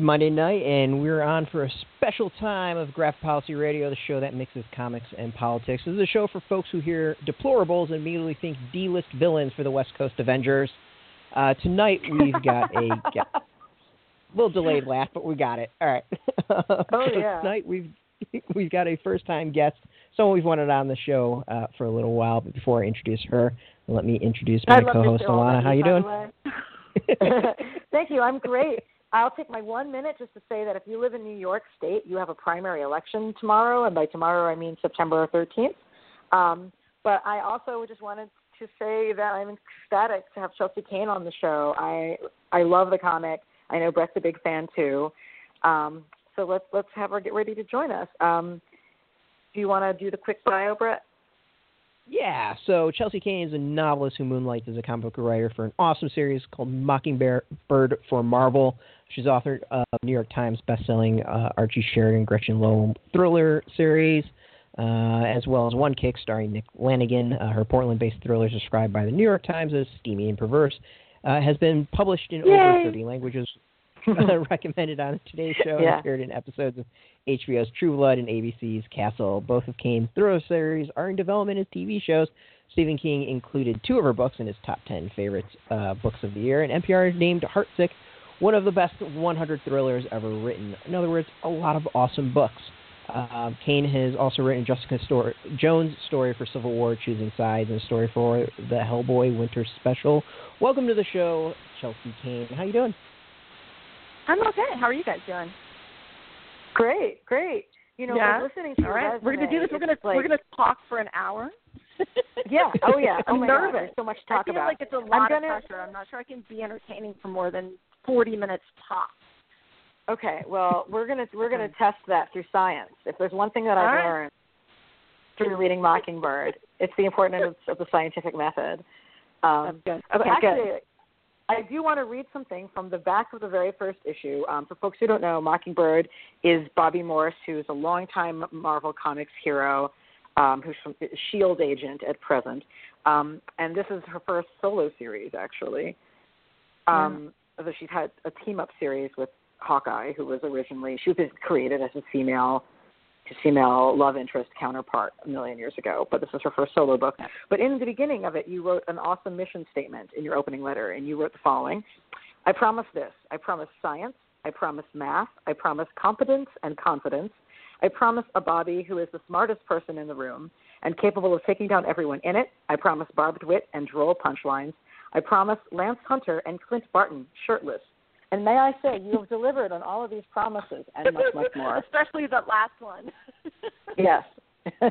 Monday night, and we're on for a special time of Graphic Policy Radio, the show that mixes comics and politics. This is a show for folks who hear deplorables and immediately think D-list villains for the West Coast Avengers. Uh, tonight we've got a yeah, little delayed laugh, but we got it. All right. Oh yeah. tonight we've we've got a first-time guest, someone we've wanted on the show uh, for a little while. But before I introduce her, let me introduce my co-host Alana. How you doing? Thank you. I'm great. I'll take my one minute just to say that if you live in New York State, you have a primary election tomorrow, and by tomorrow I mean September 13th. Um, but I also just wanted to say that I'm ecstatic to have Chelsea Cain on the show. I I love the comic. I know Brett's a big fan too. Um, so let's let's have her get ready to join us. Um, do you want to do the quick bio, Brett? Yeah, so Chelsea Cain is a novelist who moonlights as a comic book writer for an awesome series called Mockingbird for Marvel. She's authored of New York Times bestselling uh, Archie Sheridan Gretchen Lowell thriller series, uh, as well as one kick starring Kick Lannigan. Uh, her Portland-based thrillers, described by the New York Times as steamy and perverse, uh, has been published in Yay! over 30 languages. recommended on today's show Yeah. appeared in episodes of HBO's True Blood and ABC's Castle. Both of Cain's thriller series are in development as TV shows. Stephen King included two of her books in his top 10 favorite uh, books of the year, and NPR named Heartsick one of the best 100 thrillers ever written. In other words, a lot of awesome books. Uh, Cain has also written Jessica Stor- Jones' story for Civil War, Choosing Sides, and a story for the Hellboy Winter Special. Welcome to the show, Chelsea Cain. How you doing? I'm okay. How are you guys doing? Great, great. You know, Yeah? listening to All right, we're gonna do this. We're gonna like, we're gonna talk for an hour. Yeah. Oh yeah. Oh I'm my God, nervous. there's so much to talk I feel about. like it's a I'm lot gonna- of pressure. I'm not sure I can be entertaining for more than 40 minutes top. Okay. Well, we're gonna we're gonna test that through science. If there's one thing that I've right. learned through reading Mockingbird, it's the importance of the scientific method. Um, That's good. Okay, Actually, good. I do want to read something from the back of the very first issue. Um, for folks who don't know, Mockingbird is Bobbi Morse, who's a longtime Marvel Comics hero, um, who's from Shield agent at present, um, and this is her first solo series actually. Um, Although she's had a team up series with Hawkeye, who was originally she was created as a female his female love interest counterpart a million years ago, but this is her first solo book. But in the beginning of it, you wrote an awesome mission statement in your opening letter, and you wrote the following I promise this. I promise science. I promise math. I promise competence and confidence. I promise a Bobbi who is the smartest person in the room and capable of taking down everyone in it. I promise barbed wit and droll punchlines. I promise Lance Hunter and Clint Barton shirtless. And may I say, you have delivered on all of these promises and much, much more. Especially the last one. Yes.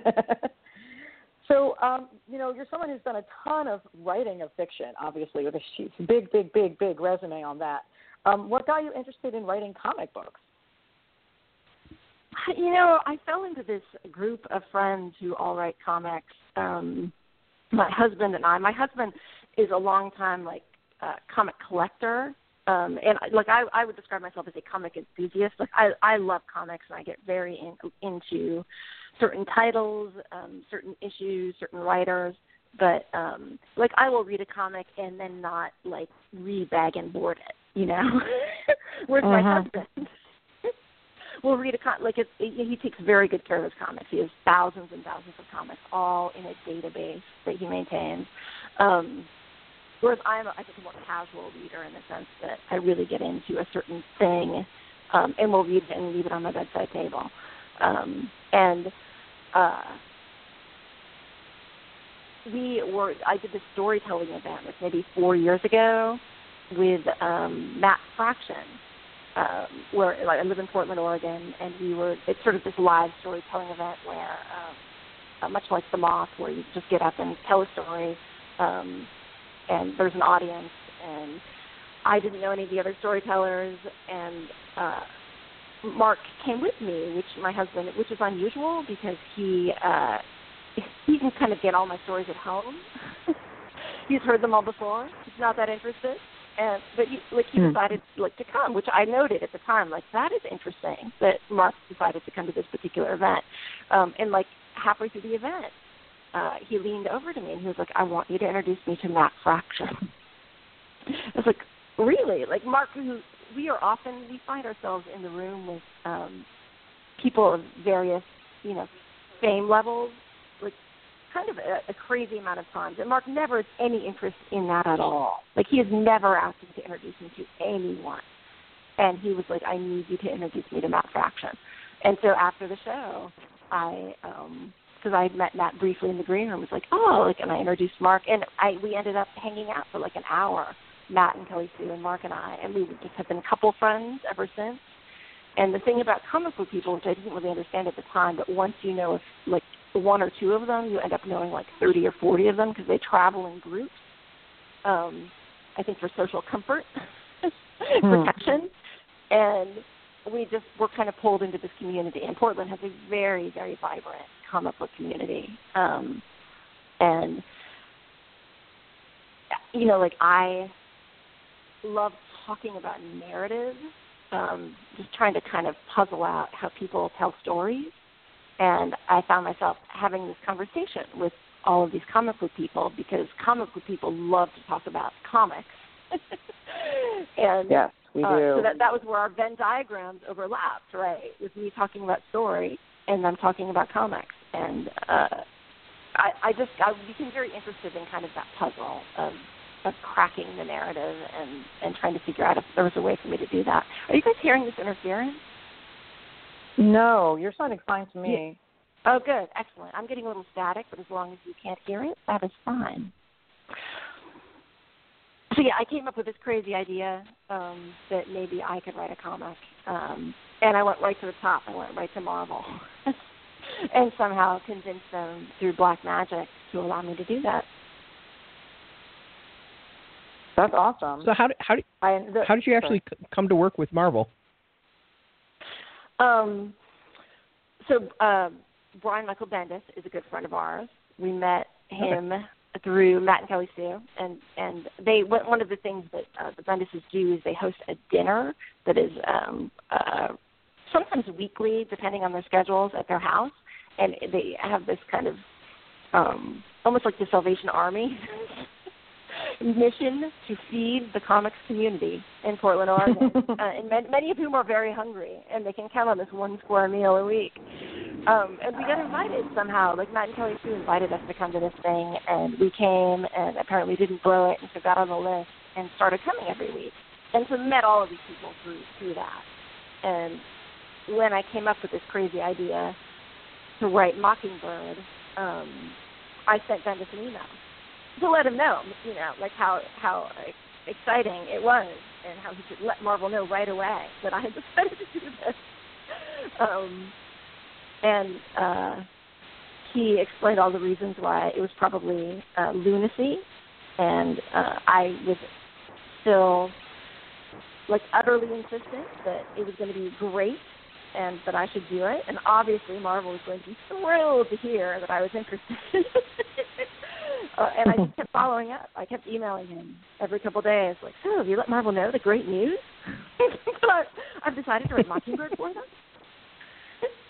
so, um, you know, you're someone who's done a ton of writing of fiction, obviously, with a big, big, big, big resume on that. Um, what got you interested in writing comic books? you know, I fell into this group of friends who all write comics. Um, my husband and I. My husband is a long time like uh, comic collector, um, and like I, I would describe myself as a comic enthusiast. Like I, I love comics, and I get very in, into certain titles, um, certain issues, certain writers. But um, like I will read a comic and then not like read bag and board it, you know. Whereas my Mhm. husband will read a con- like it's, he takes very good care of his comics. He has thousands and thousands of comics all in a database that he maintains. Um, whereas I'm, I think, a more casual reader in the sense that I really get into a certain thing um, and will read it and leave it on my bedside table. Um, and uh, we were, I did this storytelling event like maybe four years ago with um, Matt Fraction um, where like I live in Portland, Oregon, and we were it's sort of this live storytelling event where um, uh, much like the Moth, where you just get up and tell a story, um, and there's an audience, and I didn't know any of the other storytellers, and uh, Mark came with me, which my husband, which is unusual because he uh, he can kind of get all my stories at home. He's heard them all before. He's not that interested and but he like he Hmm. decided like to come, which I noted at the time, like that is interesting that Mark decided to come to this particular event. Um and like halfway through the event, uh he leaned over to me and he was like, I want you to introduce me to Matt Fraction. I was like, Really? Like Mark who we are often we find ourselves in the room with um, people of various, you know, fame levels, like kind of a, a crazy amount of times. And Mark never has any interest in that at all. Like he has never asked me to introduce me to anyone. And he was like, I need you to introduce me to Matt Fraction. And so after the show, I um because I met Matt briefly in the green room, was like, oh, like, and I introduced Mark, and I we ended up hanging out for like an hour, Matt and Kelly Sue and Mark and I, and we just have been couple friends ever since. And the thing about comic book people, which I didn't really understand at the time, but once you know if like one or two of them, you end up knowing like 30 or 40 of them because they travel in groups. Um, I think for social comfort, hmm. protection, and we just were kind of pulled into this community. And Portland has a very, very vibrant comic book community, um, and you know, like I love talking about narrative, um, just trying to kind of puzzle out how people tell stories. And I found myself having this conversation with all of these comic book people because comic book people love to talk about comics. and yes, we uh, do. so that that was where our Venn diagrams overlapped, right? With me talking about story and them talking about comics. And uh I, I just I became very interested in kind of that puzzle of of cracking the narrative and and trying to figure out if there was a way for me to do that. Are you guys hearing this interference? No, you're sounding fine to me. Yeah. Oh, good, excellent. I'm getting a little static, but as long as you can't hear it, that is fine. So yeah, I came up with this crazy idea um, that maybe I could write a comic, um, and I went right to the top. I went right to Marvel, and somehow convince them through black magic to allow me to do that. That's awesome. So how did how did I, the, how did you actually sorry. come to work with Marvel? Um, so uh, Brian Michael Bendis is a good friend of ours. We met him okay. through Matt and Kelly Sue, and and they one of the things that uh, the Bendises do is they host a dinner that is um, uh, sometimes weekly, depending on their schedules, at their house, and they have this kind of um, almost like the Salvation Army mission to feed the comics community in Portland, Oregon, uh, and many of whom are very hungry, and they can count on this one square meal a week. Um, and we got invited somehow. Like Matt and Kelly Sue invited us to come to this thing, and we came, and apparently didn't blow it, and so got on the list and started coming every week. And so met all of these people through through that. And when I came up with this crazy idea to write Mockingbird, um, I sent Bendis an email to let him know, you know, like how how exciting it was, and how he should let Marvel know right away that I had decided to do this. Um, and uh, he explained all the reasons why it was probably uh, lunacy, and uh, I was still like utterly insistent that it was going to be great and that I should do it. And obviously, Marvel was going to be thrilled to hear that I was interested. uh, and I just kept following up. I kept emailing him every couple of days, like, "So, have you let Marvel know the great news? I've decided to write Mockingbird for them."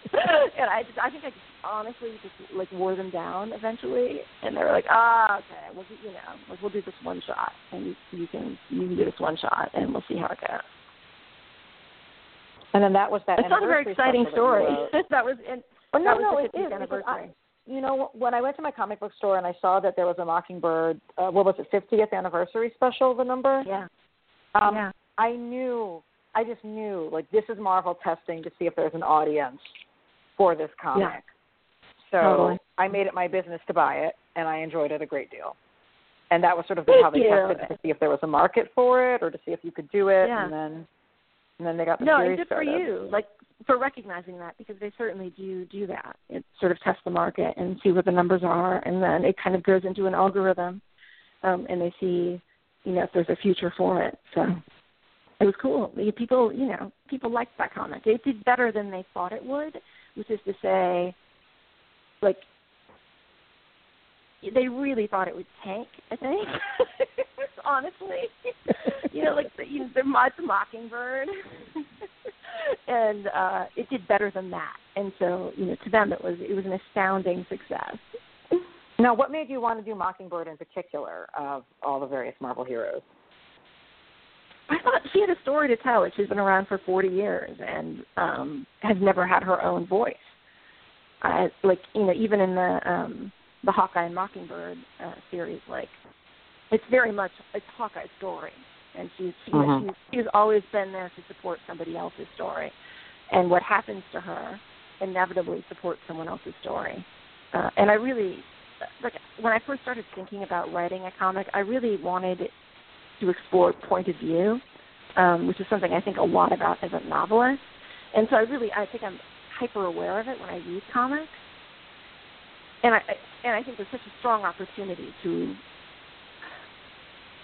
and I just, I think I just honestly just like wore them down eventually, and they were like, "Ah, okay, we'll, do, you know, like we'll do this one shot, and you can you can do this one shot, and we'll see how it goes." And then that was that. It's not a very exciting story. that was in. Well, no, no, it is. Anniversary. I, you know, when I went to my comic book store and I saw that there was a Mockingbird, uh, what was it, 50th anniversary special, the number? Yeah. Um, yeah. I knew, I just knew, like, this is Marvel testing to see if there's an audience for this comic. Yeah. So totally. I made it my business to buy it, and I enjoyed it a great deal. And that was sort of Thank how they you. tested to see if there was a market for it, or to see if you could do it, yeah. and then and then they got the no, series and good started. for you, like for recognizing that because they certainly do do that. It sort of tests the market and see what the numbers are, and then it kind of goes into an algorithm, um, and they see, you know, if there's a future for it. So it was cool. People, you know, people liked that comic. It did better than they thought it would, which is to say, like they really thought it would tank. I think, honestly, you know, like the, you know, the, the Mockingbird, and uh, it did better than that. And so, you know, to them, it was it was an astounding success. Now, what made you want to do Mockingbird in particular of all the various Marvel heroes? I thought she had a story to tell. Like she's been around for 40 years and um has never had her own voice. I like you know even in the um the Hawkeye and Mockingbird uh, series, like it's very much it's Hawkeye's story, and she's she, Mhm. she's she's always been there to support somebody else's story, and what happens to her inevitably supports someone else's story. Uh, and I really like when I first started thinking about writing a comic, I really wanted to explore point of view, um, which is something I think a lot about as a novelist. And so I really I think I'm hyper aware of it when I read comics. And I and I think there's such a strong opportunity to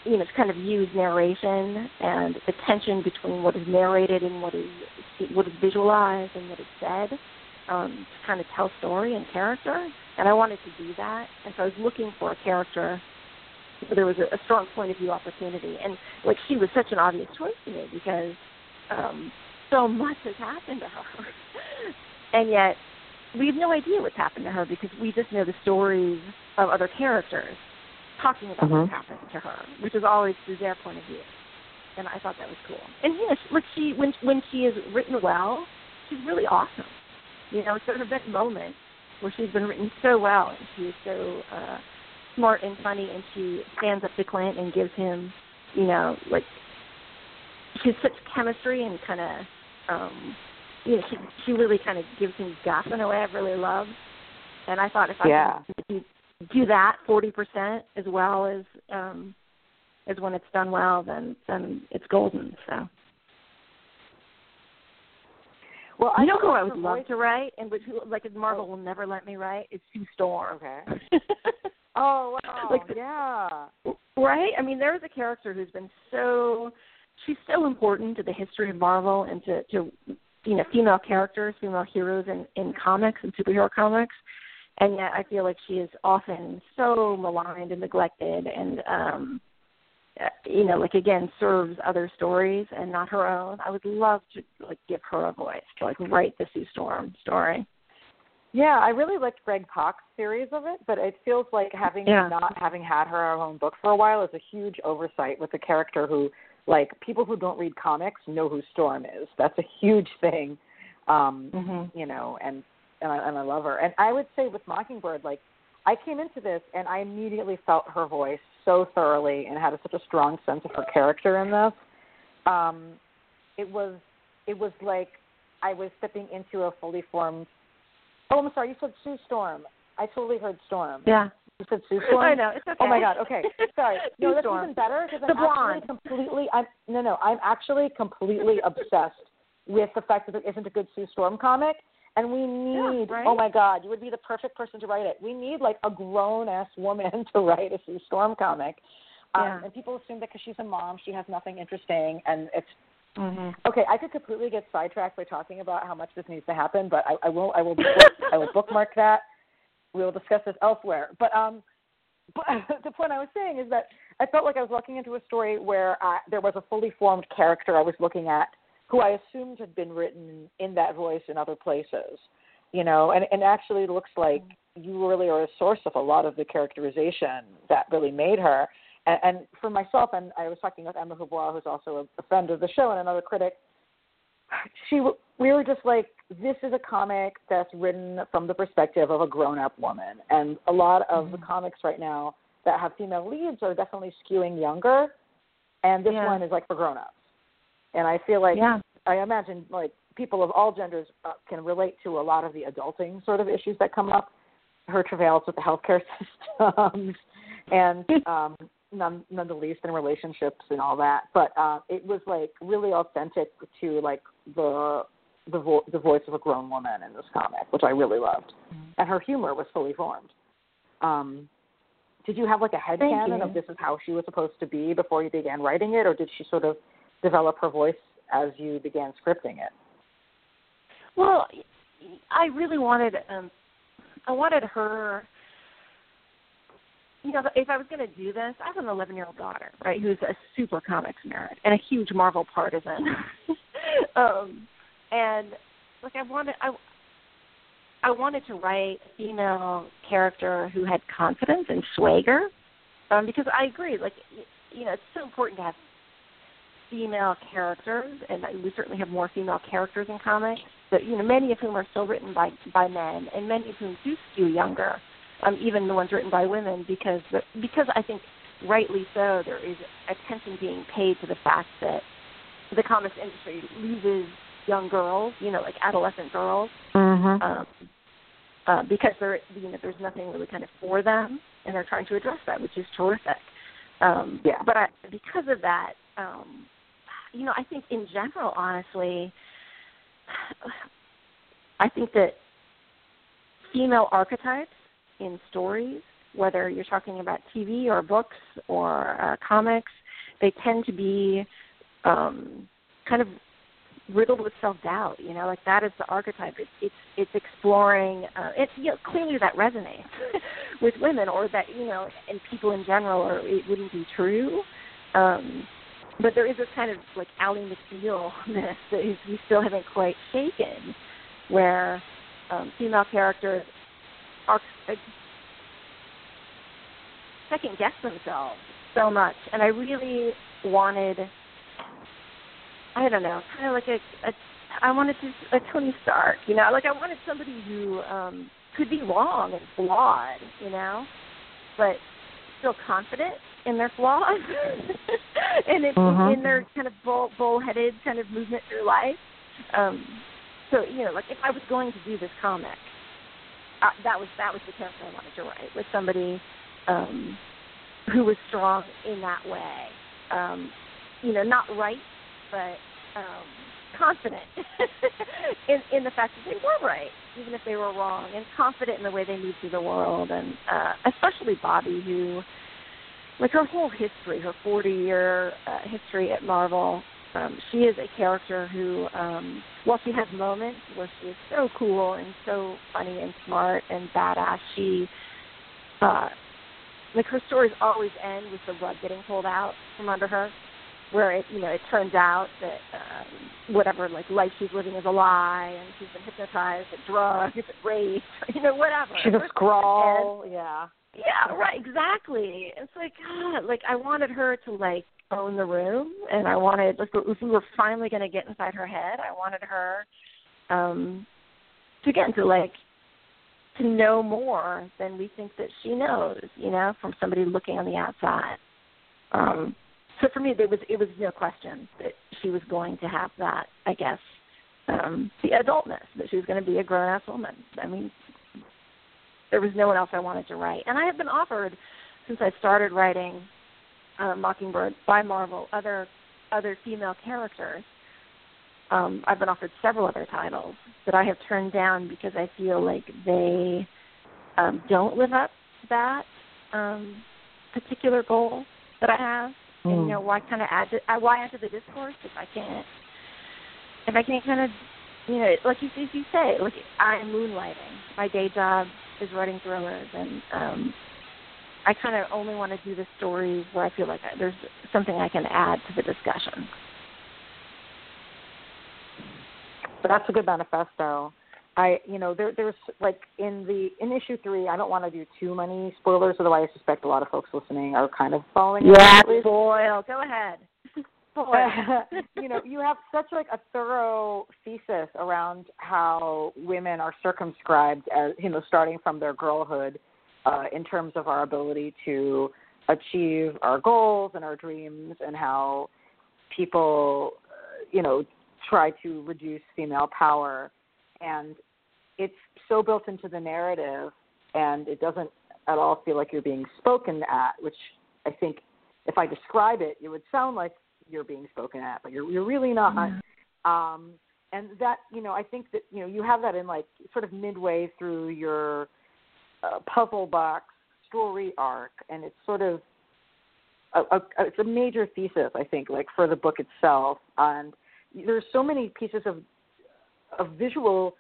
you know, to kind of use narration and the tension between what is narrated and what is what is visualized and what is said um, to kind of tell story and character. And I wanted to do that, and so I was looking for a character where there was a, a strong point of view opportunity. And like she was such an obvious choice to me because um, so much has happened to her, and yet we have no idea what's happened to her because we just know the stories of other characters talking about Mhm. what's happened to her, which is always through their point of view. And I thought that was cool. And you know, she- like she when when she is written well, she's really awesome. You know, so there have been moments where she's been written so well, and she is so uh, smart and funny, and she stands up to Clint and gives him, you know, like she's such chemistry and kind of, um, you know, she she really kind of gives him guff in a way I really love. And I thought if I Yeah. could do, do that forty percent as well as um as when it's done well, then then it's golden. So Well, you know who I would love voice- to write, and which like Marvel will never let me write is Sue Storm. Okay. Oh wow! Like the- yeah. right? I mean, there is a character who's been so she's so important to the history of Marvel and to to you know female characters, female heroes in in comics and superhero comics, and yet I feel like she is often so maligned and neglected and um uh, you know like again serves other stories and not her own. I would love to like give her a voice to like write the Sue Storm story. Yeah, I really liked Greg Pak's series of it, but it feels like having Yeah. not having had her own book for a while is a huge oversight with a character who, like, people who don't read comics know who Storm is. That's a huge thing, um, Mhm. you know, and and I, and I love her. And I would say with Mockingbird, like, I came into this and I immediately felt her voice so thoroughly and had such a strong sense of her character in this. Um, it was it was like I was stepping into a fully formed Oh, I'm sorry. You said Sue Storm. I totally heard Storm. Yeah. You said Sue Storm. I know. It's okay. Oh my God. Okay. Sorry. No, that's Storm. even better because I'm blonde. actually completely. I'm no, no. I'm actually completely obsessed with the fact that there isn't a good Sue Storm comic, and we need. right? Oh my God, you would be the perfect person to write it. We need like a grown ass woman to write a Sue Storm comic. Um, Yeah. And people assume that because she's a mom, she has nothing interesting, and it's Mhm. Okay, I could completely get sidetracked by talking about how much this needs to happen, but I, I will I will book, I will bookmark that. We will discuss this elsewhere. But um, but the point I was saying is that I felt like I was walking into a story where uh, there was a fully formed character I was looking at, who I assumed had been written in that voice in other places, you know, and and actually it looks like you really are a source of a lot of the characterization that really made her. And, and for myself, and I was talking with Emma Houxbois, who's also a, a friend of the show and another critic. She, we were just like, this is a comic that's written from the perspective of a grown-up woman, and a lot of mm-hmm. the comics right now that have female leads are definitely skewing younger, and this Yeah. one is like for grown-ups. And I feel like Yeah. I imagine like people of all genders uh, can relate to a lot of the adulting sort of issues that come up. Her travails with the healthcare systems, and um, none, none the least in relationships and all that. But uh, it was like really authentic to like the the, vo- the voice of a grown woman in this comic, which I really loved, and her humor was fully formed. Um, did you have like a head Thank of this is how she was supposed to be before you began writing it, or did she sort of develop her voice as you began scripting it? Well, I really wanted um I wanted her you know, if I was going to do this, I have an 11 year old daughter, right, who's a super comics nerd and a huge Marvel partisan. um, and like I wanted, I, I wanted to write a female character who had confidence and swagger, um, because I agree, like you know, it's so important to have female characters, and we certainly have more female characters in comics. But you know, many of whom are still written by by men, and many of whom do skew younger. Um, even the ones written by women, because because I think rightly so, there is attention being paid to the fact that the comics industry loses young girls, you know, like adolescent girls, mm-hmm. um, uh, because there, you know, there's nothing really kind of for them, and they're trying to address that, which is terrific. Um, yeah. But I, because of that, um, you know, I think in general, honestly, I think that female archetypes in stories, whether you're talking about TV or books or uh, comics, they tend to be um, kind of riddled with self doubt. You know, like that is the archetype. It's it's it's exploring. Uh, it you know, clearly that resonates with women, or that you know, and people in general, or it wouldn't be true. Um, but there is this kind of like Ally McBealness that is, we still haven't quite shaken, where um, female characters are uh, second guess themselves so much, and I really wanted I don't know, kind of like a, a I wanted to a Tony Stark, you know, like I wanted somebody who um could be wrong and flawed, you know, but still confident in their flaws and in, mm-hmm. in their kind of bull bullheaded kind of movement through life. Um so you know, like if I was going to do this comic, uh, that was that was the character I wanted to write with somebody um who was strong in that way. Um, you know, not right but um, confident in in the fact that they were right, even if they were wrong, and confident in the way they move through the world, and uh, especially Bobbi, who, like her whole history, her 40 year uh, history at Marvel, um, she is a character who, um, while she has moments where she is so cool and so funny and smart and badass, she, uh, like her stories always end with the rug getting pulled out from under her where it you know it turns out that um, whatever like life she's living is a lie and she's been hypnotized and drugged raped you know whatever. She's a scroll yeah yeah right exactly it's like god like i wanted her to like own the room and i wanted like if we were finally going to get inside her head i wanted her um to get into like to know more than we think that she knows you know from somebody looking on the outside um so for me, there was it was no question that she was going to have that. I guess um, the adultness that she was going to be a grown ass woman. I mean, there was no one else I wanted to write, and I have been offered since I started writing uh, Mockingbird by Marvel other other female characters. Um, I've been offered several other titles that I have turned down because I feel like they um, don't live up to that um, particular goal that I have. Mm. And you know, why kind of add to, uh, why add to the discourse if I can't if I can't kind of you know, like you, as you say, like I'm moonlighting. My day job is writing thrillers, and um, I kind of only want to do the stories where I feel like I, there's something I can add to the discussion. But that's a good manifesto. I, you know, there, there's like in the in issue three. I don't want to do too many spoilers, otherwise I suspect a lot of folks listening are kind of following. Yeah, spoil. Go ahead. you know, you have such like a thorough thesis around how women are circumscribed as you know, starting from their girlhood, uh, in terms of our ability to achieve our goals and our dreams, and how people, uh, you know, try to reduce female power. And it's so built into the narrative and it doesn't at all feel like you're being spoken at which i think if i describe it it would sound like you're being spoken at but you're you're really not mm-hmm. um and that you know i think that you know you have that in like sort of midway through your uh, puzzle box story arc and it's sort of a, a, it's a major thesis i think like for the book itself and there's so many pieces of of visual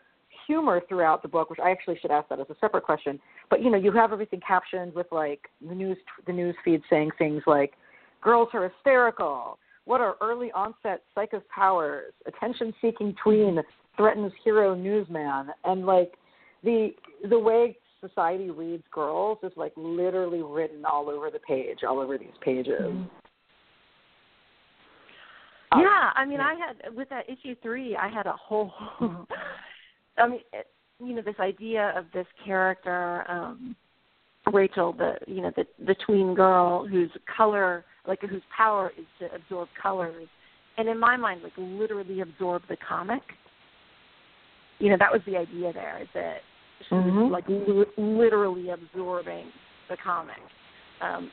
humor throughout the book, which I actually should ask that as a separate question. But you know, you have everything captioned with like the news the news feed saying things like "Girls are hysterical," "What are early onset psychic powers?" "Attention seeking tween threatens hero newsman," and like the the way society reads girls is like literally written all over the page, all over these pages. Mm-hmm. Yeah, I mean, I had with that issue three, I had a whole. I mean, it, you know, this idea of this character, um Rachel, the you know the the tween girl whose color, like whose power is to absorb colors, and in my mind, like literally absorb the comic. You know, that was the idea there, is that she Mhm. was like li- literally absorbing the comic. Um,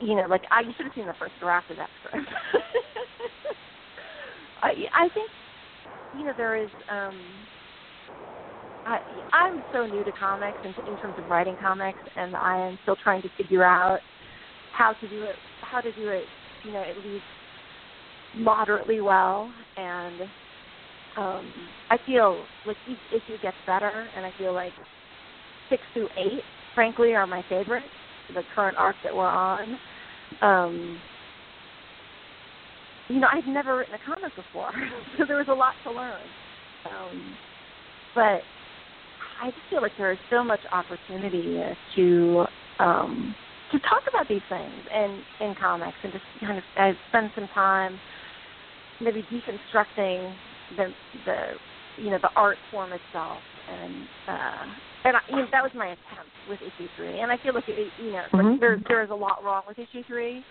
you know, like I you should have seen the first draft of that script. I I think you know there is um I I'm so new to comics in, in terms of writing comics and I am still trying to figure out how to do it how to do it, you know, at least moderately well and um I feel like each issue gets better and I feel like six through eight, frankly, are my favorites, the current arc that we're on. Um you know, I'd never written a comic before, so there was a lot to learn. Um, but I just feel like there is so much opportunity to um, to talk about these things in in comics and just kind of uh, spend some time maybe deconstructing the the you know the art form itself and uh, and I, you know, that was my attempt with issue three and I feel like it, you know Mhm. like there there is a lot wrong with issue three.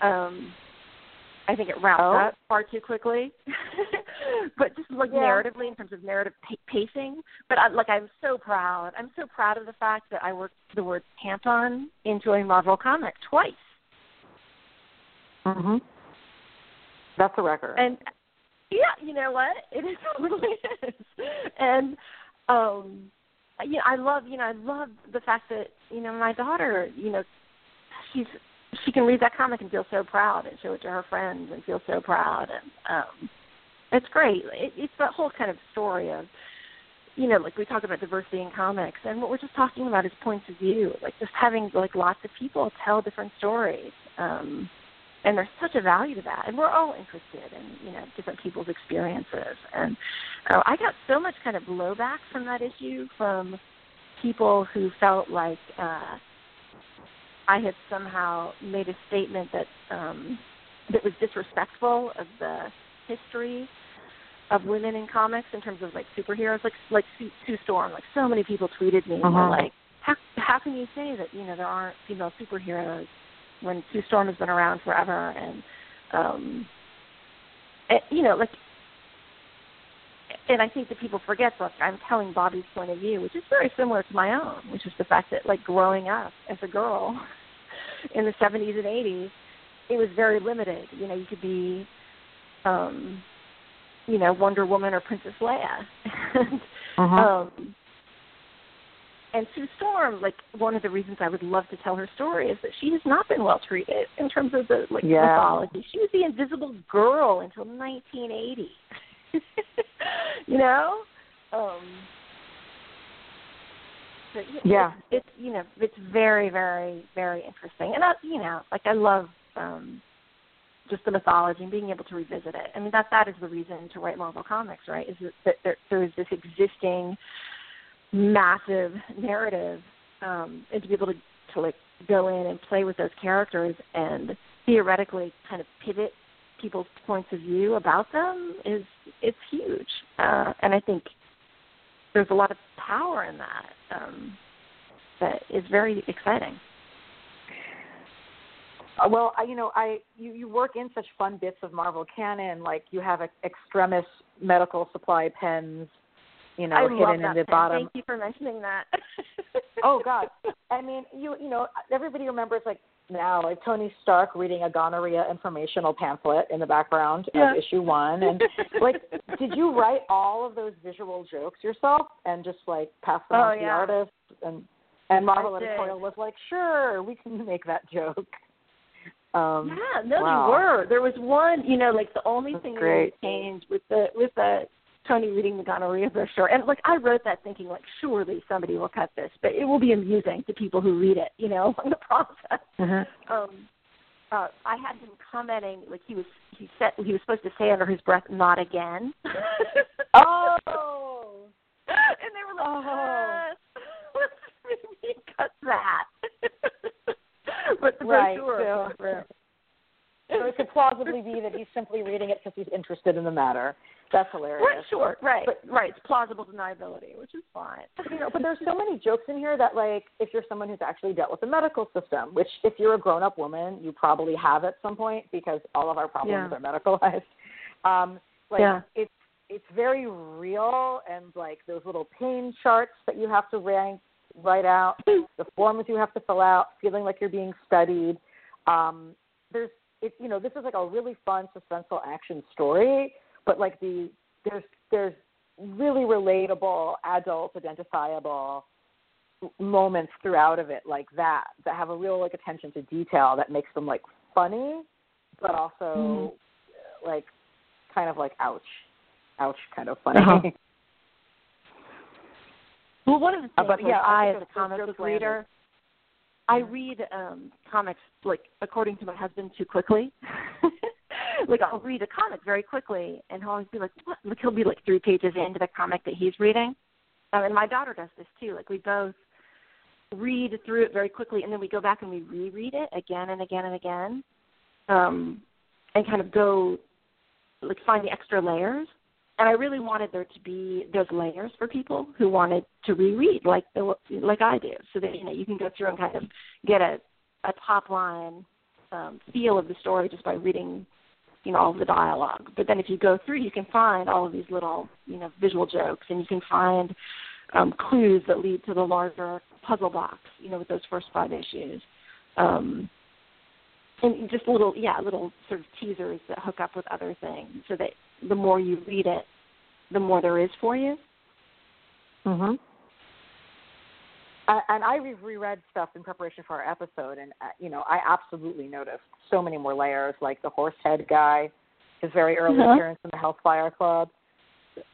Um, I think it wraps Oh. up far too quickly, but just like Yeah. narratively in terms of narrative pa- pacing. But I, like I'm so proud. I'm so proud of the fact that I worked the word tampon into a Marvel comic twice. Mhm. That's a record. And yeah, you know what? It is totally is. And um you know, I love you know, I love the fact that, you know, my daughter, you know, she's she can read that comic and feel so proud and show it to her friends and feel so proud and um it's great. It, it's that whole kind of story of you know, like we talk about diversity in comics, and what we're just talking about is points of view, like just having like lots of people tell different stories. Um, and there's such a value to that, and we're all interested in you know different people's experiences. And uh, I got so much kind of blowback from that issue from people who felt like uh, I had somehow made a statement that um, that was disrespectful of the history of women in comics in terms of like superheroes, like like Sue, Sue Storm. Like so many people tweeted me and were Uh-huh. like, how how can you say that you know there aren't female superheroes when Sue Storm has been around forever and um and, you know like and I think that people forget that I'm telling Bobbi's point of view, which is very similar to my own, which is the fact that like growing up as a girl in the 70s and 80s, it was very limited. You know, you could be um you know, Wonder Woman or Princess Leia. and, Mhm. um, and Sue Storm, like one of the reasons I would love to tell her story is that she has not been well treated in terms of the like Yeah. mythology. She was the Invisible Girl until 1980. you know, um, but, Yeah. it's, it's you know it's very very very interesting, and I, you know like I love um just the mythology and being able to revisit it. I mean that that is the reason to write Marvel comics, right? Is that- there, there is this existing massive narrative, um, and to be able to to like go in and play with those characters and theoretically kind of pivot people's points of view about them is it's huge, uh, and I think there's a lot of power in that um, that is very exciting. Uh, well, I, you know, I you you work in such fun bits of Marvel canon, like you have ex- extremis medical supply pens, you know, I hidden in the pen. bottom. Thank you for mentioning that. oh God, I mean, you you know, everybody remembers like now, like Tony Stark reading a gonorrhea informational pamphlet in the background Yeah. of issue one, and like, did you write all of those visual jokes yourself and just like pass them Oh, on to the artist and and Marvel editorial was like, sure, we can make that joke. Um, Yeah, no, wow. they were. There was one, you know, like the only That's thing that changed with the with the Tony reading the gonorrhea brochure, and like I wrote that thinking like surely somebody will cut this, but it will be amusing to people who read it, you know, in the process. Mhm. Um, uh, I had him commenting like he was he said he was supposed to say under his breath, "Not again." Oh. and they were like, Oh. let's cut that. but the Right, so- So it could plausibly be that he's simply reading it because he's interested in the matter. That's hilarious. Right, sure, right, But- right. It's plausible deniability, which is fine. you know, but there's so many jokes in here that like if you're someone who's actually dealt with the medical system, which if you're a grown up woman, you probably have at some point because all of our problems Yeah. are medicalized. Um, like Yeah. it's it's very real and like those little pain charts that you have to rank write out, the forms you have to fill out, feeling like you're being studied. Um, there's it you know, this is like a really fun suspenseful action story, but like the there's there's really relatable, adult, identifiable moments throughout of it like that that have a real like attention to detail that makes them like funny, but also like kind of like ouch, ouch kind of funny. Uh-huh. Well, one of the things, but yeah, I I, as a comic book reader, I read um comics like according to my husband too quickly. like I'll read a comic very quickly, and he'll always be like, "What?" Like he'll be like three pages into the comic that he's reading, um, and my daughter does this too. Like we both read through it very quickly, and then we go back and we reread it again and again and again, um, and kind of go like find the extra layers and I really wanted there to be those layers for people who wanted to reread like the like I do, so that you know you can go through and kind of get a a top line um, feel of the story just by reading you know all of the dialogue. But then if you go through, you can find all of these little you know visual jokes, and you can find um, clues that lead to the larger puzzle box. You know, with those first five issues. Um, and just little, yeah, little sort of teasers that hook up with other things, so that the more you read it, the more there is for you. Mhm. Uh, and I re- reread stuff in preparation for our episode, and uh, you know, I absolutely noticed so many more layers, like the horse head guy, his very early Uh-huh. appearance in the Hellfire Club.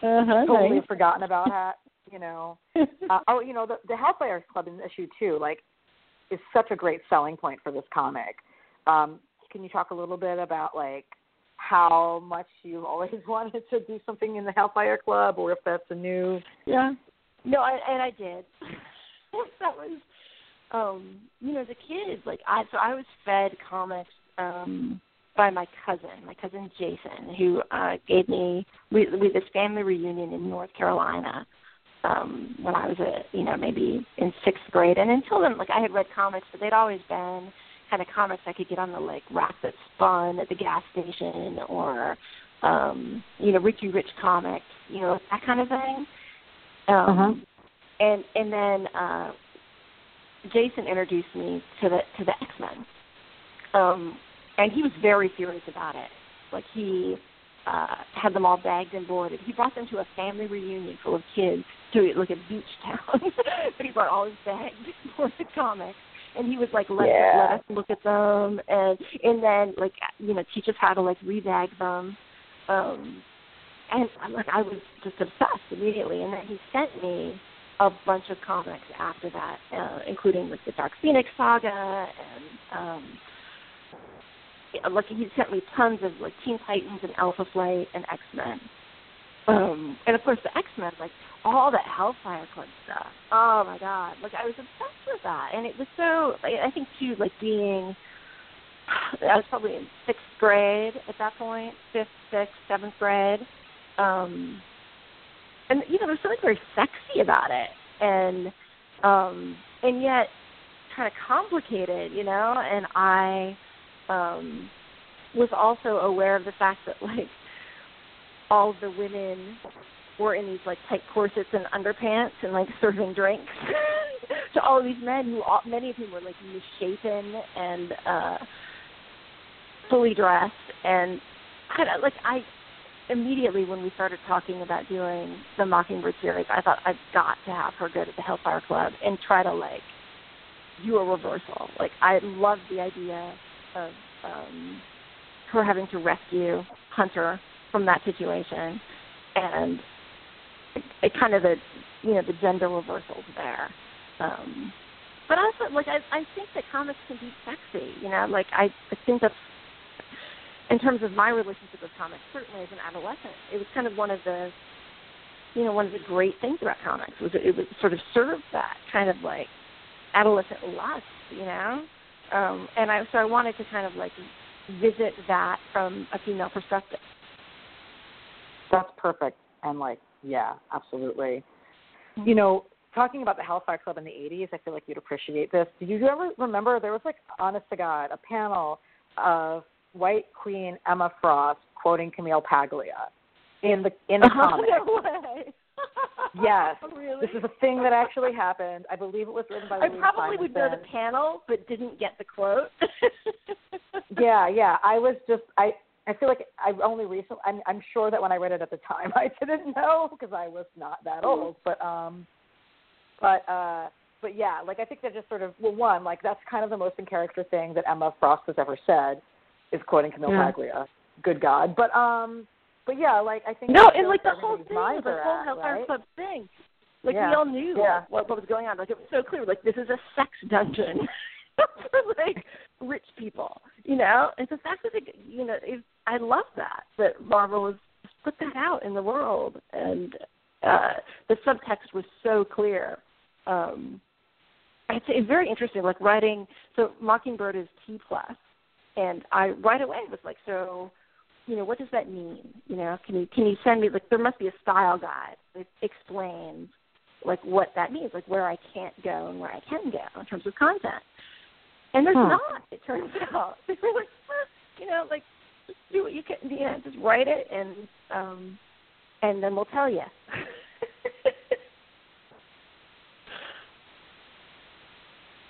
Uh-huh, Totally forgotten about that. You know, uh, oh, you know, the, the Hellfire Club in issue two, like, is such a great selling point for this comic. Um, can you talk a little bit about like how much you've always wanted to do something in the Hellfire Club, or if that's a new? yeah. No, I, and I did. that was, um, you know, as a kid, like I, so I was fed comics um by my cousin, my cousin Jason, who uh gave me we we this family reunion in North Carolina um when I was a you know maybe in sixth grade, and until then, like I had read comics, but they'd always been kind of comics I could get on the like rack that spun at the gas station or um you know Richie Rich comics, you know that kind of thing. Um, Uh-huh. And and then uh, Jason introduced me to the to the X Men, um, and he was very serious about it. Like he uh, had them all bagged and boarded. He brought them to a family reunion full of kids to like a beach town, but he brought all his bagged and boarded comics. And he was like, let, Yeah. let us look at them, and and then like you know teach us how to like rebag them. Um, and I'm like I was just obsessed immediately. And then he sent me a bunch of comics after that, uh, including like the Dark Phoenix saga and um yeah, like he sent me tons of like Teen Titans and Alpha Flight and X Men. Um and of course the X Men, like all that Hellfire Club stuff. Oh my god. Like I was obsessed with that. And it was so I think too, like being I was probably in sixth grade at that point, fifth, sixth, seventh grade. Um and you know, there's something very sexy about it. And um and yet kind of complicated, you know, and I um was also aware of the fact that like all the women were in these like tight corsets and underpants and like serving drinks to all of these men who all, many of whom were like misshapen and uh fully dressed and I don't- like I immediately when we started talking about doing the Mockingbird series, I thought I've got to have her go to the Hellfire Club and try to like do a reversal. Like I love the idea of um her having to rescue Hunter from that situation and it, kind of the you know the gender reversals there. Um but also like I I think that comics can be sexy, you know, like I, I think that's in terms of my relationship with comics, certainly as an adolescent, it was kind of one of the, you know, one of the great things about comics was it, it was sort of served that kind of like adolescent lust, you know, um, and I so I wanted to kind of like visit that from a female perspective. That's perfect. And like, yeah, absolutely. Mm-hmm. You know, talking about the Hellfire Club in the 80s, I feel like you'd appreciate this. Do you ever remember there was like, honest to God, a panel of White Queen Emma Frost quoting Camille Paglia in the in the comic. no way. Yes. really? This is a thing that actually happened. I believe it was written by I Louise probably would know the panel, but didn't get the quote. Yeah, yeah. I was just I I feel like I only recently I'm I'm sure that when I read it at the time I didn't know because I was not that old, but um but uh but yeah, like I think that just sort of well one, like that's kind of the most in character thing that Emma Frost has ever said is quoting Camille Yeah. Paglia. Good God. But um but yeah, like I think no, and like the whole thing, the whole Hellfire right? Club thing. Like Yeah. we all knew Yeah. what, what was going on. Like it was so clear. Like this is a sex dungeon for like rich people, you know. And the fact that it, you know, it, I love that that Marvel was put that out in the world, and uh the subtext was so clear. Um I'd it's very interesting. Like writing, so Mockingbird is T plus, and I right away was like, so you know, what does that mean? You know, can you can you send me like there must be a style guide that explains like what that means, like where I can't go and where I can go in terms of content. And there's Hmm. not, it turns out. They were like, you know, like just do what you can you know, just write it and um and then we'll tell you.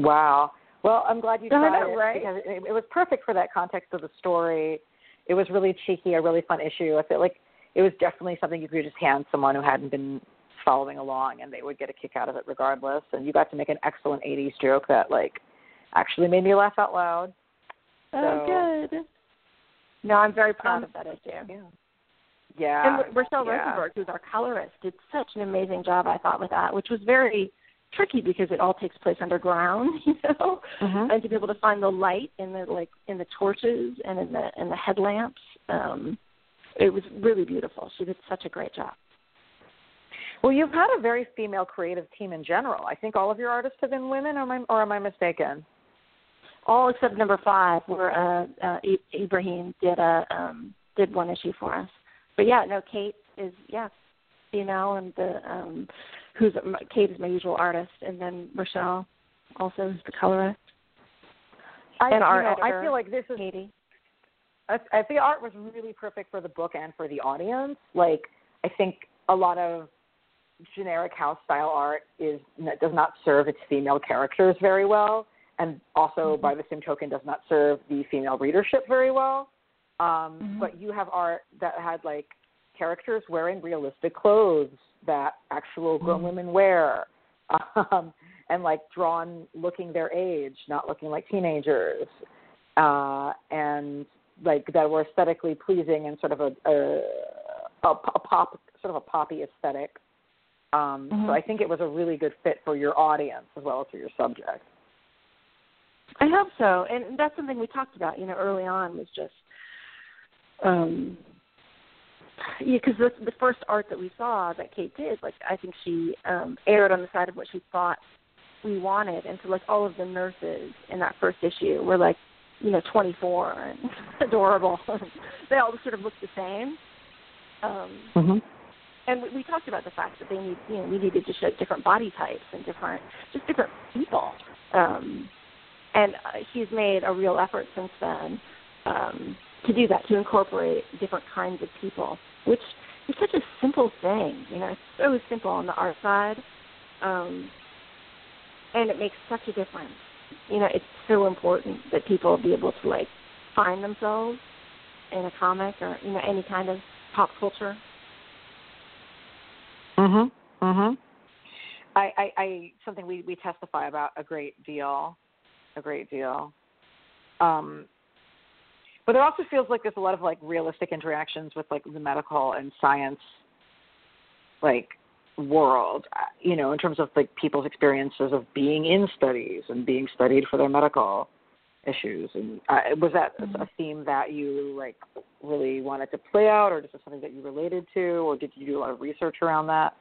Wow. Well, I'm glad you tried know, it right? because it, it was perfect for that context of the story. It was really cheeky, a really fun issue. I feel like it was definitely something you could just hand someone who hadn't been following along, and they would get a kick out of it regardless. And you got to make an excellent '80s joke that like actually made me laugh out loud. oh So- good. No, I'm very proud Um, of that issue. Yeah. Yeah. And Rachelle yeah. Rosenberg, who's our colorist, did such an amazing job, I thought, with that, which was very tricky because it all takes place underground, you know, Mhm. and to be able to find the light in the like in the torches and in the in the headlamps. Um, it was really beautiful. She did such a great job. Well, you've had a very female creative team in general. I think all of your artists have been women, or am I, or am I mistaken? All except number five, where uh, uh, Ibrahim did a um, did one issue for us. But yeah, no, Kate is yeah, female, and the um, who's Kate is my usual artist, and then Rachelle also is the colorist. I, And our you know, I feel like this is Katie. I, I think art was really perfect for the book and for the audience. Like, I think a lot of generic house style art is does not serve its female characters very well, and also by the same token does not serve the female readership very well. Um, Mhm. But you have art that had like characters wearing realistic clothes that actual grown women wear, um, and like drawn looking their age, not looking like teenagers, uh, and like that were aesthetically pleasing and sort of a a, a, a pop sort of a poppy aesthetic. Um. So I think it was a really good fit for your audience as well as for your subject. I hope so, and that's something we talked about. You know, early on was just, um, yeah, because the, the first art that we saw that Kate did, like I think she um, aired on the side of what she thought we wanted, and so like all of the nurses in that first issue were like, you know, 24 and adorable. they all sort of looked the same. Um, Mm-hmm. and we, we talked about the fact that they need, you know, we needed to show different body types and different, just different people. Um, and uh, he's made a real effort since then um, to do that, to incorporate different kinds of people, which is such a simple thing. You know, it's so simple on the art side, um, and it makes such a difference. You know, it's so important that people be able to like find themselves in a comic or you know any kind of pop culture. Mhm. Mhm. I, I, I something we we testify about a great deal, a great deal. Um, but it also feels like there's a lot of like realistic interactions with like the medical and science, like world. uh, You know, in terms of like people's experiences of being in studies and being studied for their medical issues. And uh, was that a theme that you like really wanted to play out, or is just something that you related to, or did you do a lot of research around that?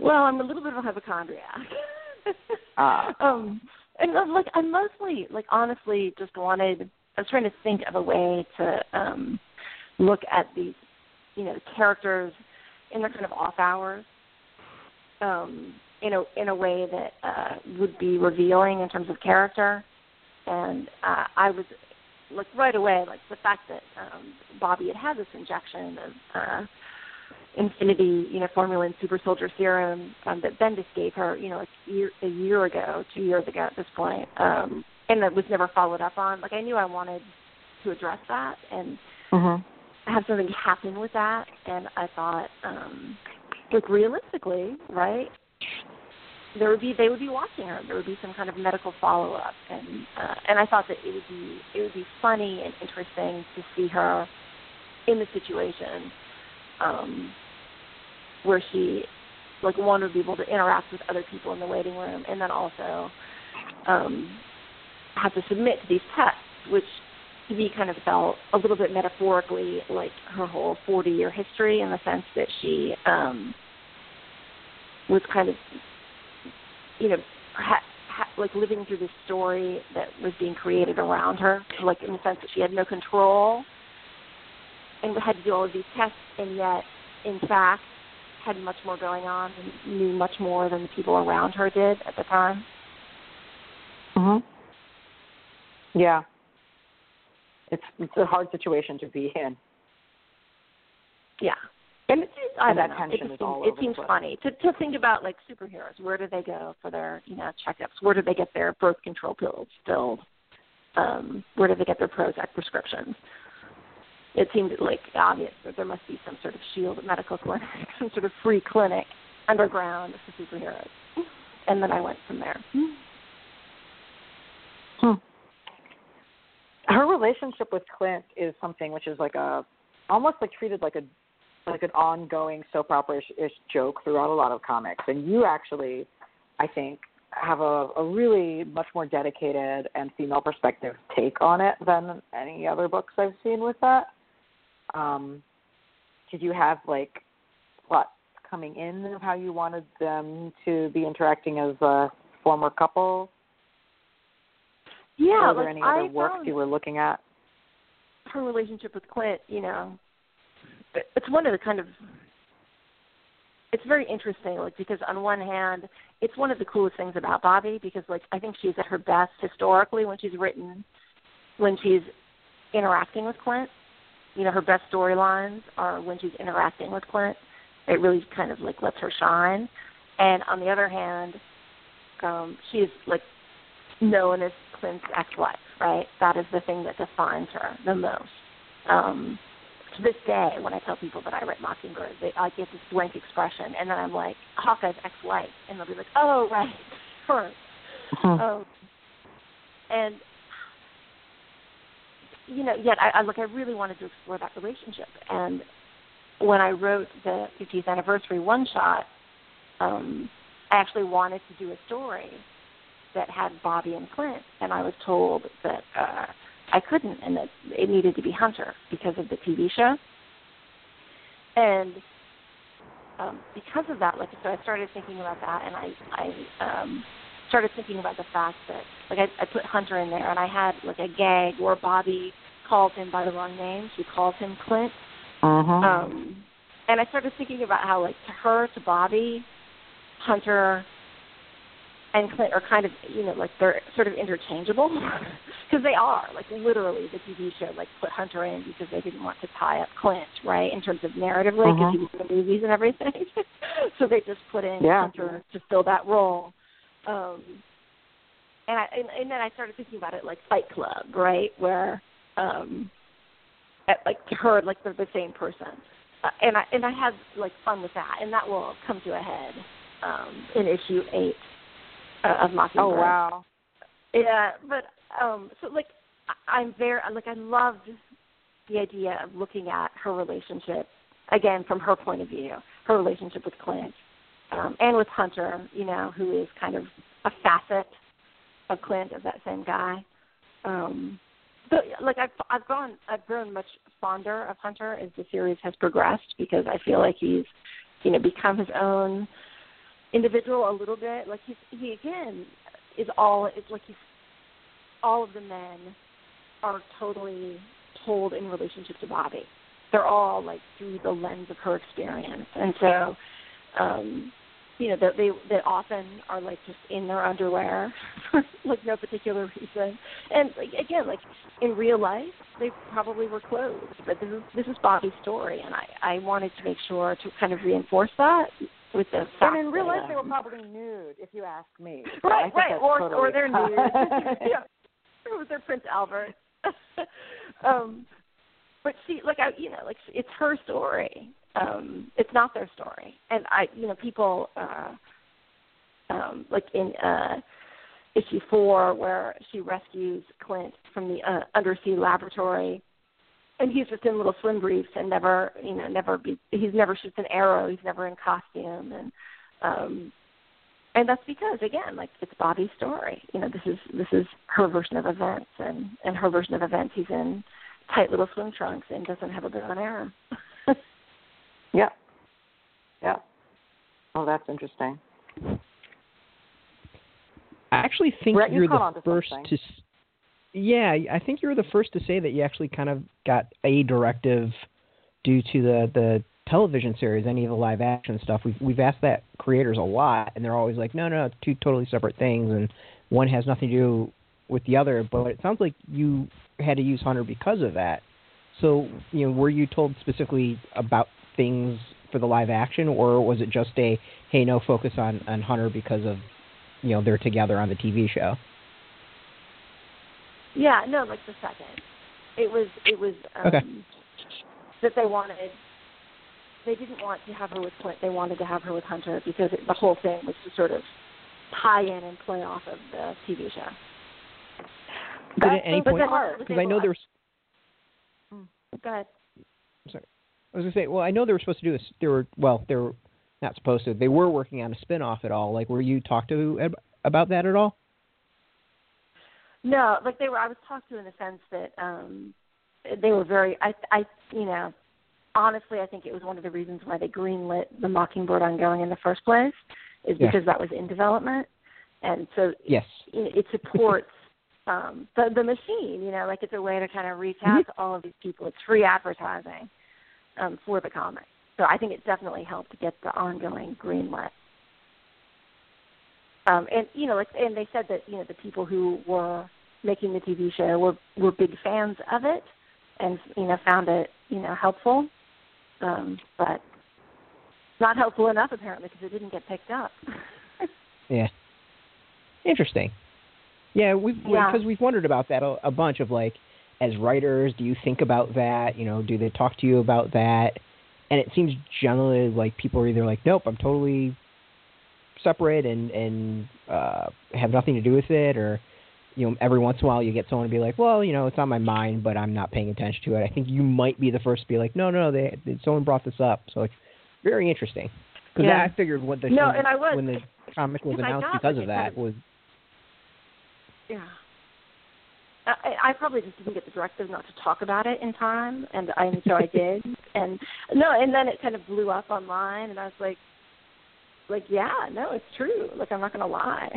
Well, I'm a little bit of a hypochondriac. Ah. um, and I'm like I mostly, like honestly, just wanted I was trying to think of a way to um, look at these, you know, characters in their kind of off hours, um, in a in a way that uh, would be revealing in terms of character. And uh, I was like right away, like the fact that um, Bobbi had had this injection of uh, Infinity, you know, formula and super soldier serum um, that Bendis gave her, you know, a year a year ago, two years ago at this point, um, and that was never followed up on. Like I knew I wanted to address that and Mm-hmm. have something happen with that, and I thought, um, like realistically, right? There would be they would be watching her. There would be some kind of medical follow up, and uh, and I thought that it would be it would be funny and interesting to see her in the situation um, where she like one would be able to interact with other people in the waiting room, and then also um, have to submit to these tests, which to me kind of felt a little bit metaphorically like her whole 40 year history in the sense that she um, was kind of, you know, ha- ha- like living through this story that was being created around her, like in the sense that she had no control and had to do all of these tests, and yet, in fact, had much more going on and knew much more than the people around her did at the time. Mhm. Yeah. It's it's a hard situation to be in. Yeah. And it, it, I And don't that know. tension it is seems, all it seems funny to to think about like superheroes. Where do they go for their you know checkups? Where do they get their birth control pills filled? Um, where do they get their Prozac prescriptions? It seemed like obvious that there must be some sort of S.H.I.E.L.D. medical clinic, some sort of free clinic underground for superheroes. And then I went from there. Hmm. Her relationship with Clint is something which is like a almost like treated like a like an ongoing soap opera ish joke throughout a lot of comics. And you actually, I think, have a, a really much more dedicated and female perspective take on it than any other books I've seen with that. Um, did you have like plots coming in of how you wanted them to be interacting as a former couple? Yeah, or were there like any other I works you were looking at? her relationship with Clint, you know, it's one of the kind of it's very interesting, like because on one hand, it's one of the coolest things about Bobbi because like I think she's at her best historically when she's written when she's interacting with Clint. You know, her best storylines are when she's interacting with Clint. It really kind of like lets her shine. And on the other hand, um, she's like known as Clint's ex-wife, right? That is the thing that defines her the most. Um, to this day, when I tell people that I write Mockingbird, they, I get this blank expression, and then I'm like, Hawkeye's ex-wife, and they'll be like, oh, right, her. Um, and you know, yet I, I like I really wanted to explore that relationship, and when I wrote the 50th anniversary one shot, um, I actually wanted to do a story that had Bobbi and Clint, and I was told that uh, I couldn't, and that it needed to be Hunter because of the TV show. And um, because of that, like so, I started thinking about that, and I I um, started thinking about the fact that like I, I put Hunter in there, and I had like a gag where Bobbi calls him by the wrong name. She calls him Clint, Mm-hmm. um, and I started thinking about how, like, to her, to Bobbi, Hunter, and Clint are kind of, you know, like they're sort of interchangeable because they are, like, literally the TV show, like, put Hunter in because they didn't want to tie up Clint, right, in terms of narratively because Mhm. he was in the movies and everything. so they just put in Yeah. Hunter to fill that role. Um, and I and, and then I started thinking about it like Fight Club, right, where um, at, like her like they're the same person, uh, and I and I had like fun with that, and that will come to a head um, in issue eight uh, of Mockingbird. Oh wow. Yeah, but um, so like I- I'm very like I loved the idea of looking at her relationship again from her point of view, her relationship with Clint, um, and with Hunter, you know, who is kind of a facet of Clint of that same guy. Um, so like I've I've gone I've grown much fonder of Hunter as the series has progressed because I feel like he's you know become his own individual a little bit. Like he's he again is all it's like he's all of the men are totally told in relationship to Bobbi. They're all like through the lens of her experience, and so um, you know, they they often are like just in their underwear for like no particular reason. And like, again, like in real life, they probably were clothed. But this is this is Bobbi's story, and I I wanted to make sure to kind of reinforce that with the fact. And in real life, um, they were probably nude, if you ask me. So right, right, or totally or they're nude. yeah, was their Prince Albert. um, but she, like I, you know, like it's her story, um, it's not their story. And I, you know, people uh, um, like in uh, issue four where she rescues Clint from the uh, undersea laboratory, and he's just in little swim briefs and never, you know, never be. He's never shoots an arrow. He's never in costume, and um, and that's because again, like it's Bobbi's story. You know, this is this is her version of events, and and her version of events. He's in tight little swim trunks and doesn't have a bow and arrow. Yep. Yeah. Oh, that's interesting. I actually think Brett, you're you the first something. to. Yeah, I think you were the first to say that you actually kind of got a directive due to the the television series, any of the live action stuff. We've we've asked that creators a lot, and they're always like, no, no, it's two totally separate things, and one has nothing to do with the other. But it sounds like you had to use Hunter because of that. So, you know, were you told specifically about things for the live action, or was it just a hey, no focus on on Hunter because of you know they're together on the TV show? Yeah, no, like the second. It was it was um, okay. that they wanted. They didn't want to have her with Clint. They wanted to have her with Hunter because it, the whole thing was to sort of tie in and play off of the TV show. But at any point, because I know there's. Go ahead. Sorry. I was gonna say, well, I know they were supposed to do this. They were well, they were not supposed to. They were working on a spin-off at all. Like, were you talked to about that at all? No, like they were. I was talked to in the sense that um they were very. I, I, you know, honestly, I think it was one of the reasons why they greenlit the Mockingbird ongoing in the first place, is yeah. because that was in development, and so yes, it, it supports. um the the machine you know like it's a way to kind of reach out mm-hmm. to all of these people it's free advertising um, for the comic. So I think it definitely helped to get the ongoing greenlit. Um, and you know, like, and they said that you know the people who were making the TV show were were big fans of it, and you know found it you know helpful, um, but not helpful enough apparently because it didn't get picked up. yeah, interesting. Yeah, we've yeah. because we've wondered about that a, a bunch of like as writers, do you think about that? You know, do they talk to you about that? And it seems generally like people are either like, nope, I'm totally separate and and uh, have nothing to do with it, or you know, every once in a while you get someone to be like, well, you know, it's on my mind, but I'm not paying attention to it. I think you might be the first to be like, no, no, they, they someone brought this up, so it's very interesting. Because yeah. I figured what the no, when, and I was, when the comic was announced because of that was yeah. I, I probably just didn't get the directive not to talk about it in time, and I and so I did. And no, and then it kind of blew up online, and I was like, like yeah, no, it's true. Like I'm not gonna lie.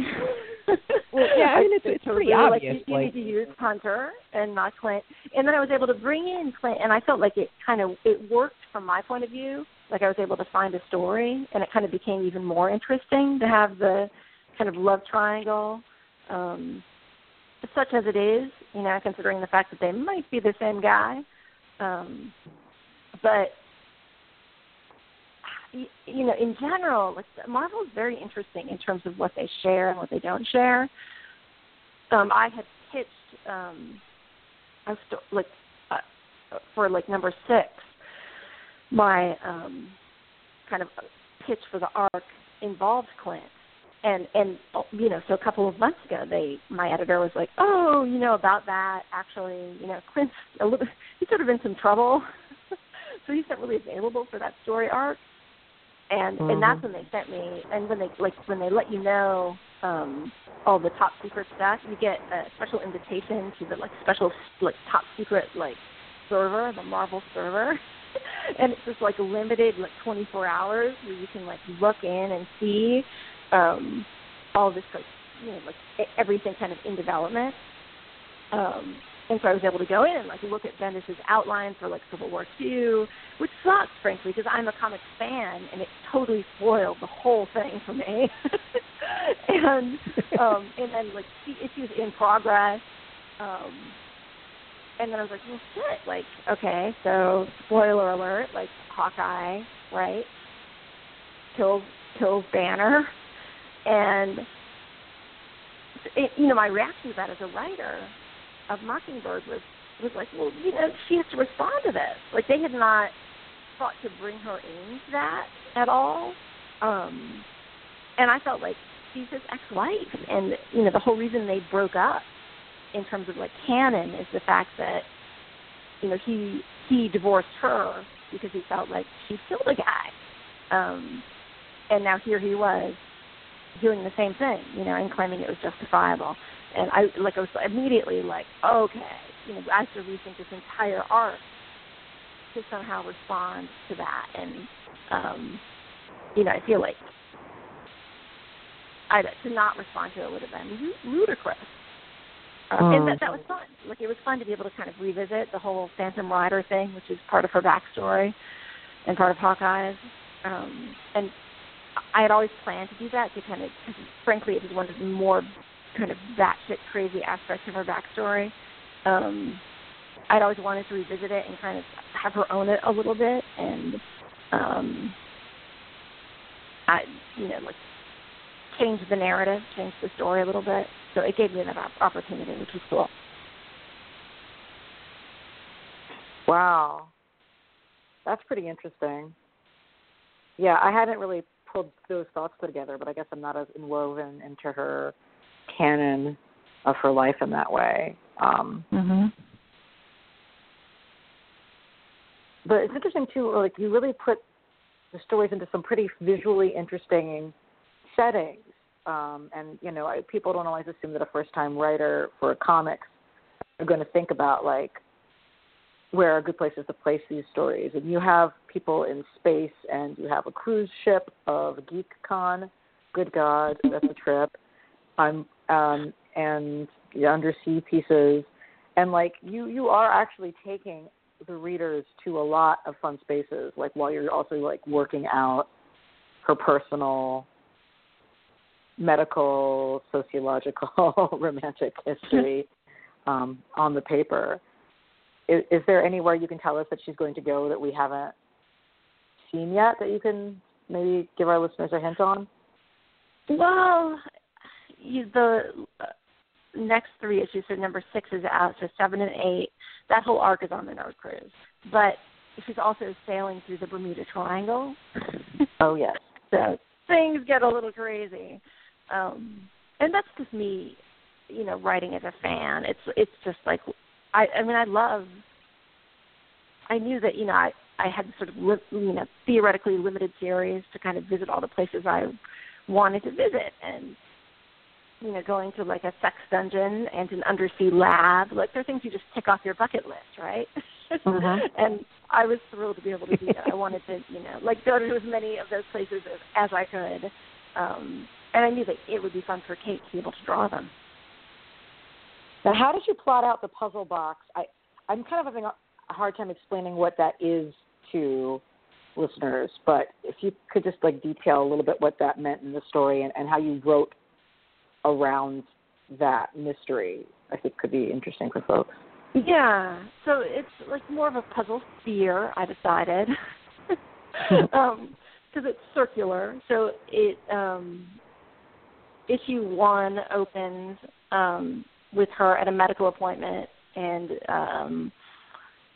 well, yeah, I mean it's it's pretty obvious. Like, you, like, need to use Hunter and not Clint, and then I was able to bring in Clint, and I felt like it kind of it worked from my point of view. Like I was able to find a story, and it kind of became even more interesting to have the kind of love triangle. Um, such as it is, you know, considering the fact that they might be the same guy. Um, but you know, in general, like Marvel is very interesting in terms of what they share and what they don't share. Um, I had pitched um, a sto- like uh, for like number six, my um, kind of pitch for the arc involved Clint, and and you know so a couple of months ago they my editor was like oh you know about that. Actually you know clint's a little he's sort of in some trouble. So he's not really available for that story arc. And mm-hmm. and that's when they sent me and when they like when they let you know um all the top secret stuff you get a special invitation to the like special like top secret like server the marvel server. And it's just like limited like 24 hours where you can like look in and see um, all this like you know like everything kind of in development. Um, and so I was able to go in and like look at Bendis's outline for like Civil War Two, which sucks, frankly, because I'm a comics fan, and it totally spoiled the whole thing for me. and um, and then like the issues in progress, um, and then I was like, well, shit, like okay, so spoiler alert, like Hawkeye, right, kills kills Banner, and it, you know my reaction to that as a writer of Mockingbird was was like, well, you know, she has to respond to this. Like they had not thought to bring her into that at all. Um and I felt like she's his ex wife and you know, the whole reason they broke up in terms of like canon is the fact that, you know, he he divorced her because he felt like she killed a guy. Um and now here he was doing the same thing, you know, and claiming it was justifiable and I like I was immediately like, okay, you know, I have to rethink this entire arc to somehow respond to that, and um, you know, I feel like I to not respond to it would have been ludicrous. Uh, oh. And that that was fun. Like it was fun to be able to kind of revisit the whole Phantom Rider thing, which is part of her backstory and part of Hawkeye's. Um, and I had always planned to do that to kind of, frankly, it was one of the more kind of batshit crazy aspects of her backstory. Um, I'd always wanted to revisit it and kind of have her own it a little bit, and um, I, you know, like change the narrative, change the story a little bit. So it gave me that opportunity, which was cool. Wow, that's pretty interesting. Yeah, I hadn't really those thoughts together, but I guess I'm not as inwoven into her canon of her life in that way. Um, mm-hmm. But it's interesting too. Like you really put the stories into some pretty visually interesting settings. Um, and you know, people don't always assume that a first-time writer for comics are going to think about like where are good places to place these stories. And you have people in space, and you have a cruise ship of GeekCon. Good God, that's a trip. I'm um, and the undersea pieces, and like you you are actually taking the readers to a lot of fun spaces, like while you're also like working out her personal medical, sociological, romantic history um, on the paper. Is, is, there anywhere you can tell us that she's going to go that we haven't seen yet that you can maybe give our listeners a hint on? Well, the uh, next three issues, so number six is out, so seven and eight, that whole arc is on the Nerd Cruise. But she's also sailing through the Bermuda Triangle. oh yes. so things get a little crazy. Um and that's just me, you know, writing as a fan. It's it's just like I I mean I love I knew that, you know, I I had sort of li- you know theoretically limited series to kind of visit all the places I wanted to visit and you know, going to like a sex dungeon and an undersea lab. Like they're things you just tick off your bucket list, right? Mm-hmm. and I was thrilled to be able to do that. I wanted to, you know, like go to as many of those places as, as I could. Um, and I knew that it would be fun for Kate to be able to draw them. Now, how did you plot out the puzzle box? I I'm kind of having a hard time explaining what that is to listeners, but if you could just like detail a little bit what that meant in the story and, and how you wrote around that mystery, I think could be interesting for folks. Yeah, so it's like more of a puzzle sphere. I decided, um, because it's circular. So it um, issue one opens um, with her at a medical appointment and um,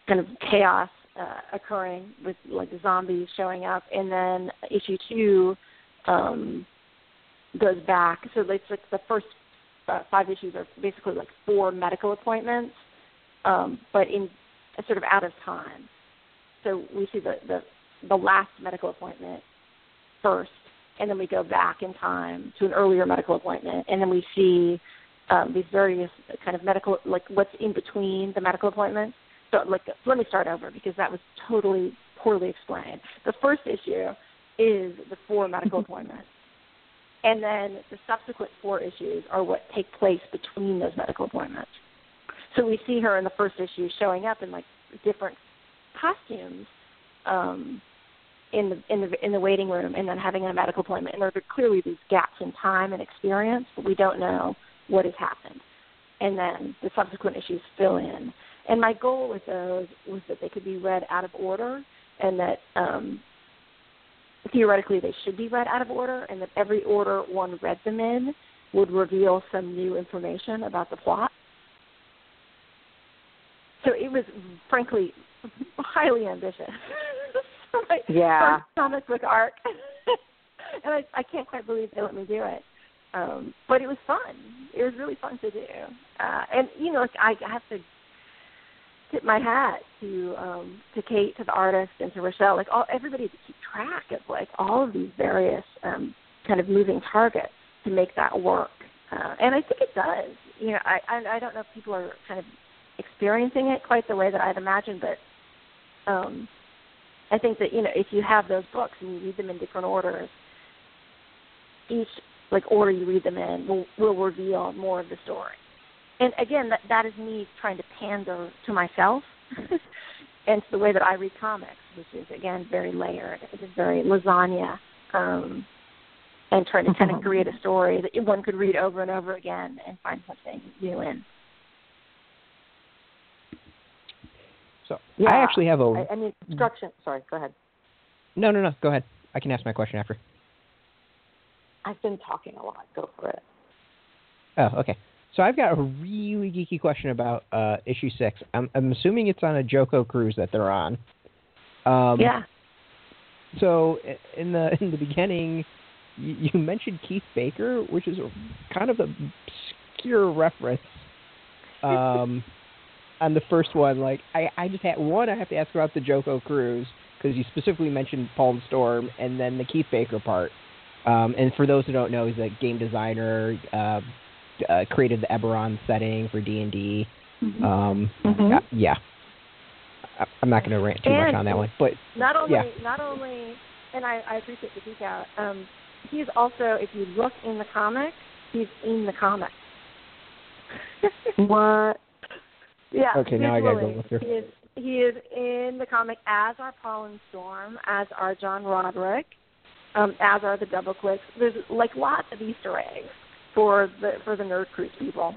kind of chaos uh, occurring with like zombies showing up, and then issue two um, goes back. So it's like the first uh, five issues are basically like four medical appointments, um, but in sort of out of time. So we see the, the the last medical appointment first, and then we go back in time to an earlier medical appointment, and then we see um, these various kind of medical like what's in between the medical appointments. So like let me start over because that was totally poorly explained. The first issue is the four medical appointments and then the subsequent four issues are what take place between those medical appointments. So we see her in the first issue showing up in like different costumes um, in the in the in the waiting room, and then having a medical appointment. And there are clearly these gaps in time and experience, but we don't know what has happened. And then the subsequent issues fill in. And my goal with those was that they could be read out of order, and that um, theoretically they should be read out of order, and that every order one read them in would reveal some new information about the plot. So it was, frankly, highly ambitious. my Yeah. comic book arc, and I, I can't quite believe they let me do it. Um, but it was fun. It was really fun to do. Uh, and you know, I, I have to tip my hat to um, to Kate, to the artist, and to Rachelle. Like all everybody to keep track of like all of these various um, kind of moving targets to make that work. Uh, and I think it does. You know, I, I I don't know if people are kind of experiencing it quite the way that I'd imagined, but um, I think that you know if you have those books and you read them in different orders, each like order you read them in will will reveal more of the story. And again, that that is me trying to pander to myself and to the way that I read comics, which is again very layered. It is very lasagna, um, and trying to kind of create a story that one could read over and over again and find something new in. So Yeah. I actually have a I, I mean, instruction. Sorry, go ahead. no, no, no. Go ahead. I can ask my question after. I've been talking a lot. Go for it. Oh, okay. So I've got a really geeky question about uh, issue six. I'm, I'm assuming it's on a JoCo cruise that they're on. Um, yeah. So in the in the beginning, you, you mentioned Keith Baker, which is a, kind of an obscure reference. Um, on the first one, like I, I just had one. I have to ask about the JoCo cruise because you specifically mentioned Paul and Storm, and then the Keith Baker part. Um, and for those who don't know, he's a game designer. Uh, uh, created the Eberron setting for D and D. Mhm. Um, Mhm. yeah, I'm not going to rant too much on that one, but Not only, Yeah. not only, and I, I appreciate the geek out. Um, he's also, if you look in the comic, he's in the comic. What? Yeah. Okay, now I gotta go look through. He is, he is in the comic as are Paul and Storm, as are John Roderick, um, as are the Double Clicks. There's like lots of Easter eggs for the for the Nerd Cruise people.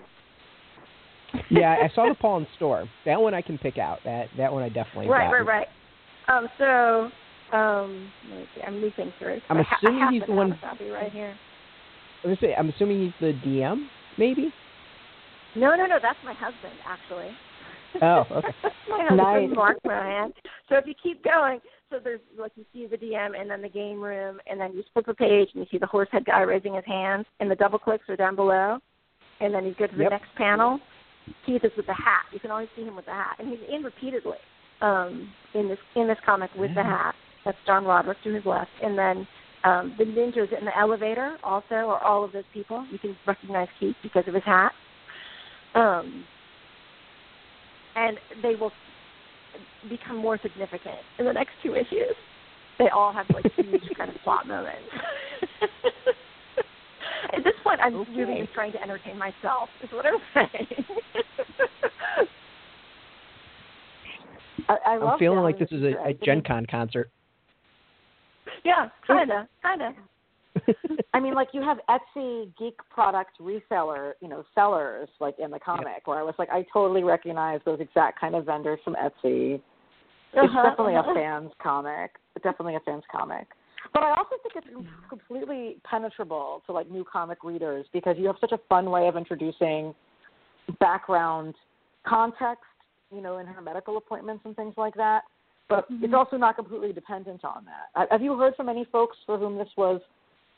yeah, I saw the Paul and Storm. That one I can pick out. That that one I definitely Right, got. right, right. Um, so, um, let me see. I'm leaping through. I'm I ha- assuming I he's have the to one- copy right here. I was gonna say, I'm assuming he's the DM, maybe. No, no, no. That's my husband, actually. Oh, okay. my husband, Nice. Marc Mohan. So if you keep going, so there's like you see the DM and then the game room, and then you flip a page and you see the horsehead guy raising his hands, and the double clicks are down below, and then you go to the Yep. next panel. Keith is with the hat. You can always see him with the hat, and he's in repeatedly um, in this in this comic with the hat. That's John Roderick to his left, and then um, the ninjas in the elevator also are all of those people. You can recognize Keith because of his hat. Um, and they will become more significant in the next two issues. They all have like huge kind of plot moments. At this point, I'm really just trying to entertain myself. Is what I'm saying. I, I I'm feeling like this is a, a Gen Con concert. yeah, kinda, kinda. I mean, like you have Etsy geek product reseller, you know, sellers like in the comic, where I was like, I totally recognize those exact kind of vendors from Etsy. It's Uh-huh, definitely uh-huh. a fan's comic. Definitely a fan's comic. But I also think it's completely penetrable to like new comic readers because you have such a fun way of introducing background context, you know, in her medical appointments and things like that. But it's Mhm. also not completely dependent on that. Have you heard from any folks for whom this was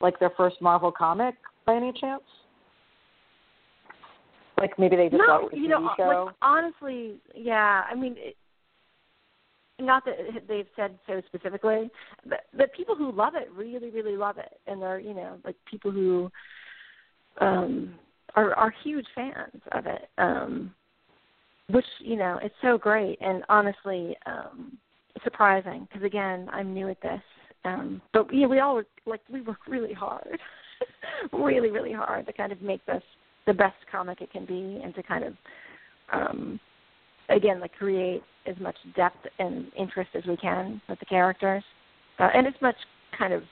like their first Marvel comic by any chance? Like maybe they just no, saw it with the you TV know, show. like honestly, yeah. I mean, it, not that they've said so specifically, but the people who love it really, really love it, and they're you know like people who um are are huge fans of it. Um, which you know it's so great and honestly um surprising because again I'm new at this. Um, but yeah, we all work, like we work really hard, really, really hard to kind of make this the best comic it can be and to kind of um, again, like create as much depth and interest as we can with the characters, uh, and as much kind of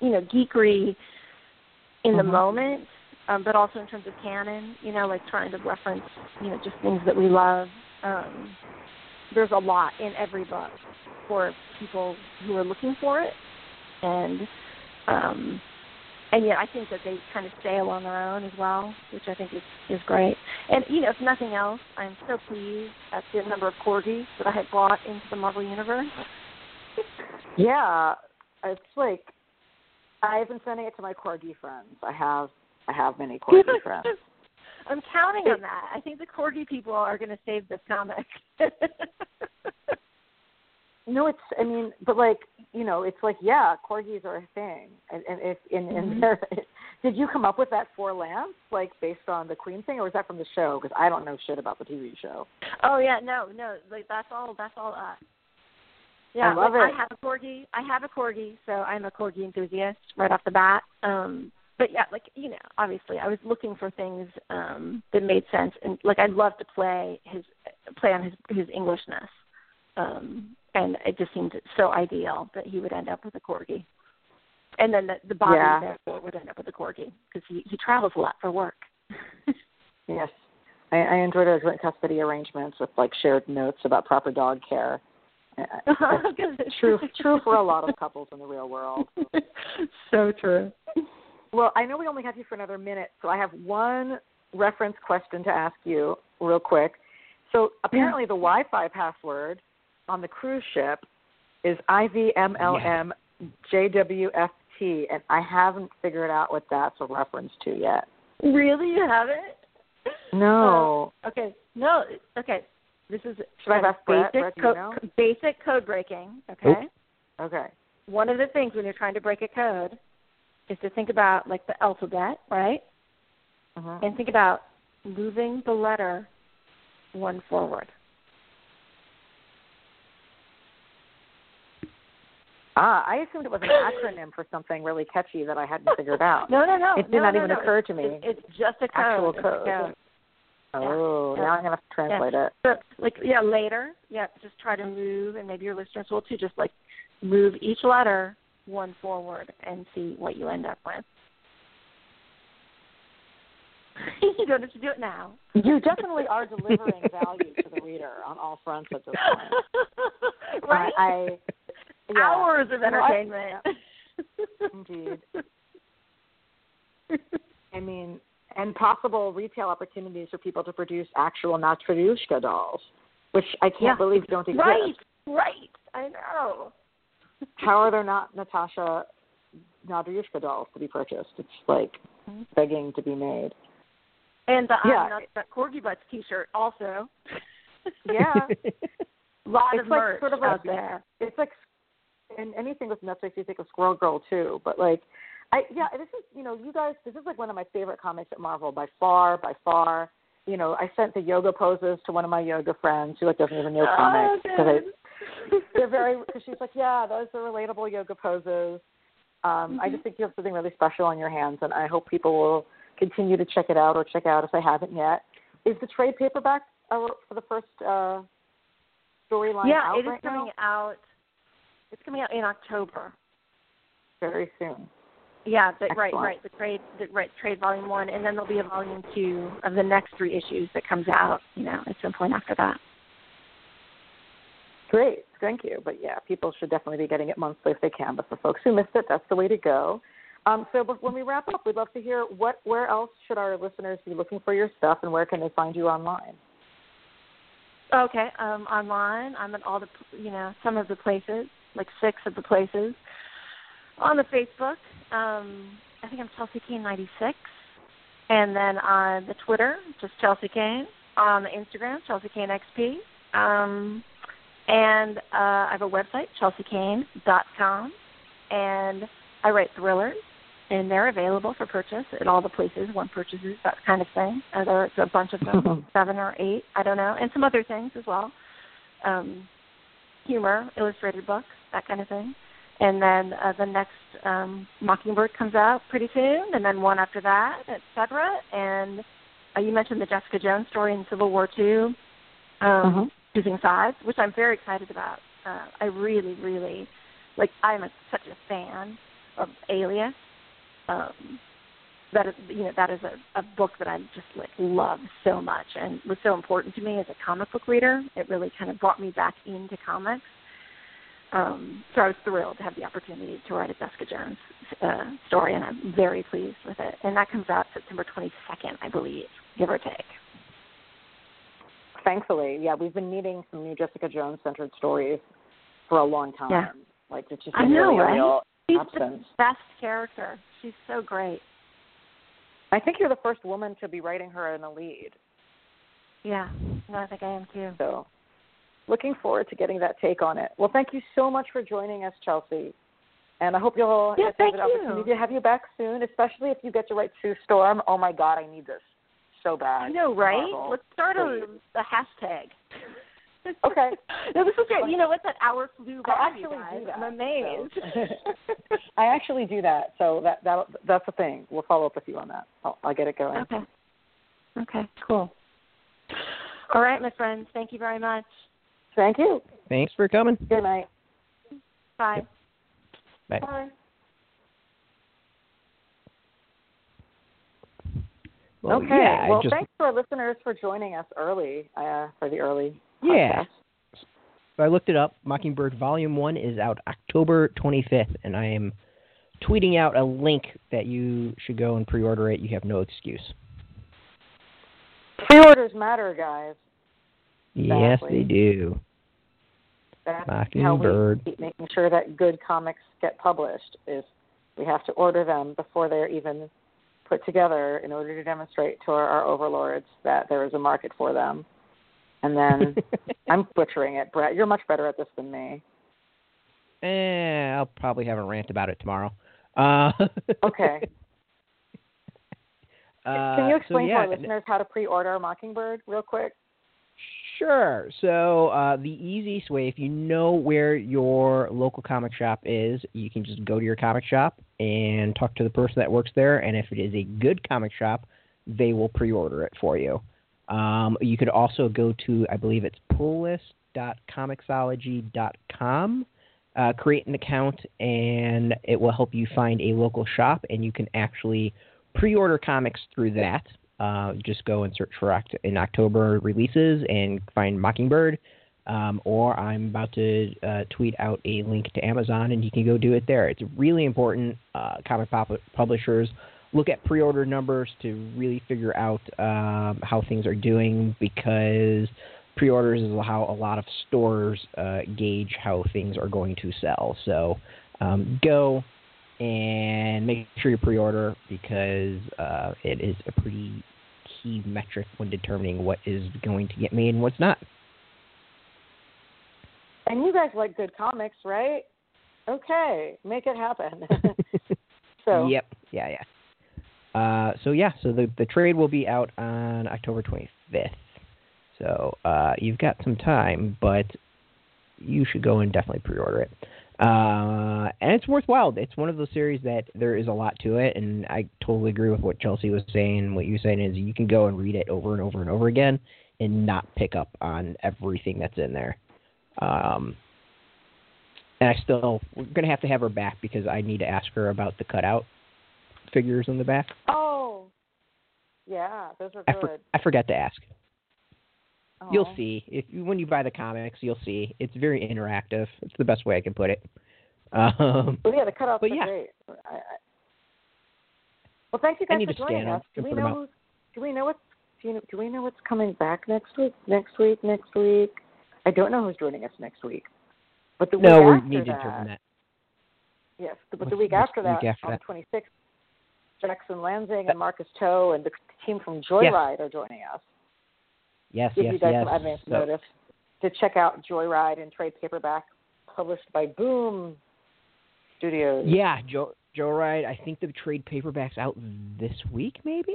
you know geekery in Mhm. the moment, um, but also in terms of canon. You know, like trying to reference you know just things that we love. Um, there's a lot in every book for people who are looking for it, and um, and yet I think that they kind of sail on their own as well, which I think is is great. And you know, if nothing else, I'm so pleased at the number of corgis that I had brought into the Marvel universe. Yeah, it's like I've been sending it to my corgi friends. I have I have many corgi friends. I'm counting on that. I think the corgi people are going to save this comic. No, it's I mean, but like you know, it's like yeah, corgis are a thing, and, and if in in there, did you come up with that four lamps like based on the Queen thing, or was that from the show? Because I don't know shit about the TV show. oh yeah, no, no, like that's all. That's all us. Yeah, I love like, it. I have a corgi. I have a corgi, so I'm a corgi enthusiast right off the bat. Um, but yeah, like you know, obviously, I was looking for things um, that made sense, and like I'd love to play his play on his his Englishness, um, and it just seemed so ideal that he would end up with a corgi, and then the, the body Yeah. therefore would end up with a corgi because he he travels a lot for work. Yes, I, I enjoyed our joint custody arrangements with like shared notes about proper dog care. Uh, true, true for a lot of couples in the real world. so true. Well, I know we only have you for another minute, so I have one reference question to ask you real quick. So mm-hmm. apparently the Wi-Fi password on the cruise ship is IVMLMJWFT, and I haven't figured out what that's a reference to yet. Really, you haven't? No. Oh, okay, no, okay. This is Should I ask basic, Brett, co- basic code breaking. Okay. okay. One of the things when you're trying to break a code is to think about like the alphabet, right? Mhm. And think about moving the letter one forward. Ah, I assumed it was an acronym for something really catchy that I hadn't figured out. No, no, no. It did no, not no, even no. occur to me. It's, it's just a code. Actual code. code. Oh, Yeah. now I'm gonna have to translate it. So, like, yeah, later, yeah, just try to move, and maybe your listeners will too. Just like move each letter one forward and see what you end up with. you don't have to do it now. You definitely are delivering value to the reader on all fronts at this point. right? I, I yeah, Hours of I- entertainment. indeed. I mean, and possible retail opportunities for people to produce actual Matryoshka dolls, which I can't Yeah. believe don't exist. right, right. I know. How are there not Natasha Matryoshka dolls to be purchased? It's like Mhm. begging to be made. And the Yeah. I'm not that Corgi Butts T-shirt also. Yeah. A lot It's of like merch sort of like- out there. it's like and anything with Netflix you think of Squirrel Girl too, but like I yeah, this is you know, you guys this is like one of my favorite comics at Marvel by far, by far. You know, I sent the yoga poses to one of my yoga friends who like doesn't even know comics Oh, because. They're very she's like, yeah, those are relatable yoga poses. Um, I Mhm. just think you have something really special on your hands, and I hope people will continue to check it out or check out if they haven't yet. Is the trade paperback uh, for the first uh, storyline yeah, out it is right coming now? out. It's coming out in October. Very soon. Yeah, the, right, right. The trade, the, right, trade volume one, and then there'll be a volume two of the next three issues that comes out. You know, at some point after that. Great, thank you. But yeah, people should definitely be getting it monthly if they can. But for folks who missed it, that's the way to go. Um, so when we wrap up, we'd love to hear what where else should our listeners be looking for your stuff, and where can they find you online? Okay, um, online. I'm at all the, you know, some of the places, like six of the places. On the Facebook, um, I think I'm Chelsea Cain 96, and then on the Twitter, just Chelsea Cain. On the Instagram, Chelsea Cain XP. Um, and uh, I have a website, chelseacain.com, and I write thrillers, and they're available for purchase at all the places one purchases that kind of thing. Uh, there's a bunch of them, seven or eight, I don't know, and some other things as well. Um, humor, illustrated books, that kind of thing. And then uh, the next um, Mockingbird comes out pretty soon, and then one after that, et cetera. And uh, you mentioned the Jessica Jones story in Civil War Two, um, Mm-hmm. Choosing sides, which I'm very excited about. Uh, I really, really like. I'm a, such a fan of Alias. Um, that is, you know, that is a, a book that I just like love so much and was so important to me as a comic book reader. It really kind of brought me back into comics. Um, so I was thrilled to have the opportunity to write a Jessica Jones uh, story, and I'm very pleased with it. And that comes out September 22nd, I believe, give or take. Thankfully, yeah, we've been needing some new Jessica Jones centered stories for a long time. Yeah. Like it's just I know, really a right? real She's absence. the best character. She's so great. I think you're the first woman to be writing her in the lead. Yeah, no, I think I am too. So looking forward to getting that take on it. Well, thank you so much for joining us, Chelsea. And I hope you'll Yeah, thank an you. opportunity to have you back soon, especially if you get to write Sue Storm. Oh my God, I need this so bad. I know, right? Marvel, Let's start a, please. a hashtag. Okay. no, this is great. You know what? That hour flew by. I you actually guys. do that. I'm amazed. so- I actually do that, so that that that's the thing. We'll follow up with you on that. I'll, I'll get it going. okay. Okay. Cool. All right, my friends. Thank you very much. Thank you. Thanks for coming. Good night. Bye. Bye. Bye. Well, okay. Yeah, well, just, thanks to our listeners for joining us early uh, for the early. Yeah. podcast. So I looked it up. Mockingbird Volume 1 is out October 25th, and I am tweeting out a link that you should go and pre order it. You have no excuse. Pre-orders matter, guys. Yes, Exactly. they do. That's Mockingbird. keep making sure that good comics get published. Is we have to order them before they're even put together in order to demonstrate to our, our overlords that there is a market for them. And then I'm butchering it, Brett. You're much better at this than me. eh, I'll probably have a rant about it tomorrow. Uh, Okay. uh, Can you so explain yeah, to our listeners how to pre-order Mockingbird real quick? Sure. So uh, the easiest way, if you know where your local comic shop is, you can just go to your comic shop and talk to the person that works there. And if it is a good comic shop, they will pre-order it for you. Um, you could also go to, I believe it's pullist.comixology.com, uh, create an account, and it will help you find a local shop, and you can actually pre-order comics through that. Uh, just go and search for in October releases and find Mockingbird. Um, or I'm about to uh, tweet out a link to Amazon, and you can go do it there. It's really important. Uh, comic pop- publishers look at pre-order numbers to really figure out um, how things are doing because pre-orders is how a lot of stores uh, gauge how things are going to sell. So um, go and make sure you pre-order because uh, it is a pretty key metric when determining what is going to get made and what's not. And you guys like good comics, right? Okay, make it happen. so Yep. Yeah. Yeah. Uh, so yeah. So the the trade will be out on October 25th. So uh, you've got some time, but you should go and definitely pre-order it. Uh, and it's worthwhile. It's one of those series that there is a lot to it, and I totally agree with what Chelsea was saying. What you're saying is you can go and read it over and over and over again and not pick up on everything that's in there. Um, and I still we're gonna have to have her back because I need to ask her about the cutout figures in the back. Oh, yeah, those are I, good. for, I forgot to ask. You'll see if when you buy the comics, you'll see it's very interactive. It's the best way I can put it. Um, Well, yeah, the cutouts But are yeah. great. I, I, well, thank you guys for joining us. Do we know who's, do we know what's do, you know, do we know what's coming back next week? Next week? Next week? I don't know who's joining us next week. But the no, week we after need to that, determine that. Yes, but What's- the week after the week that, after on the 26th, Jackson Lanzing and Marcus To and the team from Joyride are joining us. Yes, Give yes, you guys yes. some advance So- notice to check out Joyride and trade paperback, published by Boom Studios. yeah, Joe Joe Ride. I think the trade paperback's out this week, maybe.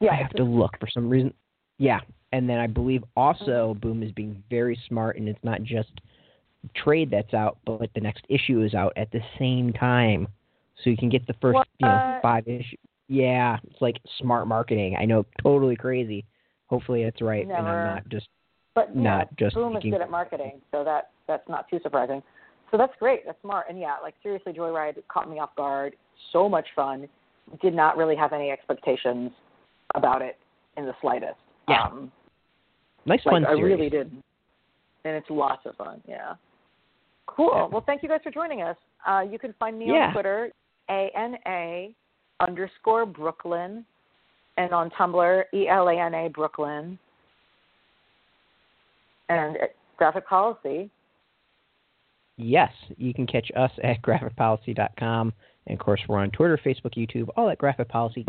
yeah. I have to look for some reason. Yeah, and then I believe also. Boom is being very smart, and it's not just trade that's out, but the next issue is out at the same time, so you can get the first you know five issue Yeah, it's like smart marketing. I know, totally crazy. Hopefully, it's right, Never. and I'm not just But not know, just Boom thinking. is good at marketing, so that that's not too surprising. So that's great. That's smart. And yeah, like seriously, Joyride caught me off guard. So much fun. Did not really have any expectations about it in the slightest. Yeah. Um, nice like, fun I really did. And it's lots of fun. Yeah. Cool. Yeah. Well, thank you guys for joining us. Uh, you can find me Yeah. on Twitter, A N A underscore Brooklyn, and on Tumblr, E L A N A Brooklyn, and Graphic Policy. Yes, you can catch us at graphicpolicy.com. And of course, we're on Twitter, Facebook, YouTube, all at Graphic Policy.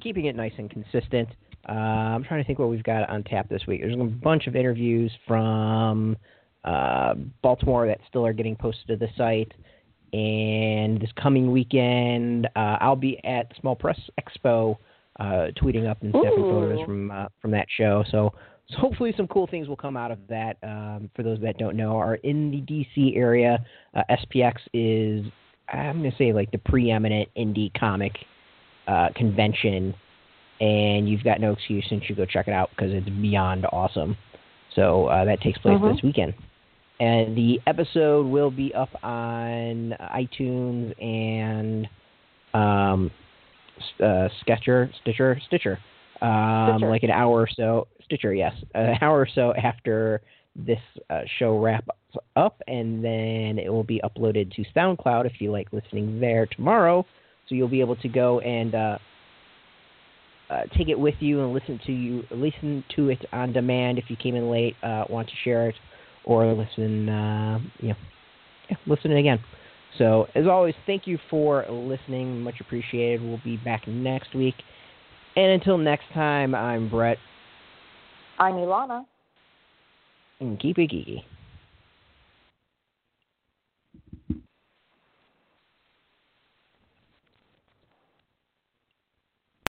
Keeping it nice and consistent. Uh, I'm trying to think what we've got on tap this week. There's a bunch of interviews from uh, Baltimore that still are getting posted to the site. And this coming weekend, uh, I'll be at Small Press Expo, uh, tweeting up and snapping Ooh. photos from uh, from that show. So, so hopefully some cool things will come out of that. Um, for those that don't know, are in the DC area. Uh, SPX is I'm gonna say like the preeminent indie comic uh, convention, and you've got no excuse since you go check it out because it's beyond awesome. So uh, that takes place this weekend, and the episode will be up on iTunes and um, uh, Sketcher, Stitcher, Stitcher, um, Stitcher. like an hour or so. Stitcher, yes, an hour or so after this uh, show wraps up, and then it will be uploaded to SoundCloud if you like listening there tomorrow. So you'll be able to go and uh, uh, take it with you and listen to you listen to it on demand if you came in late, uh, want to share it, or listen, uh, you know, yeah, listen it again. So as always, thank you for listening, much appreciated. We'll be back next week, and until next time, I'm Brett, I'm Elana. and keep it geeky.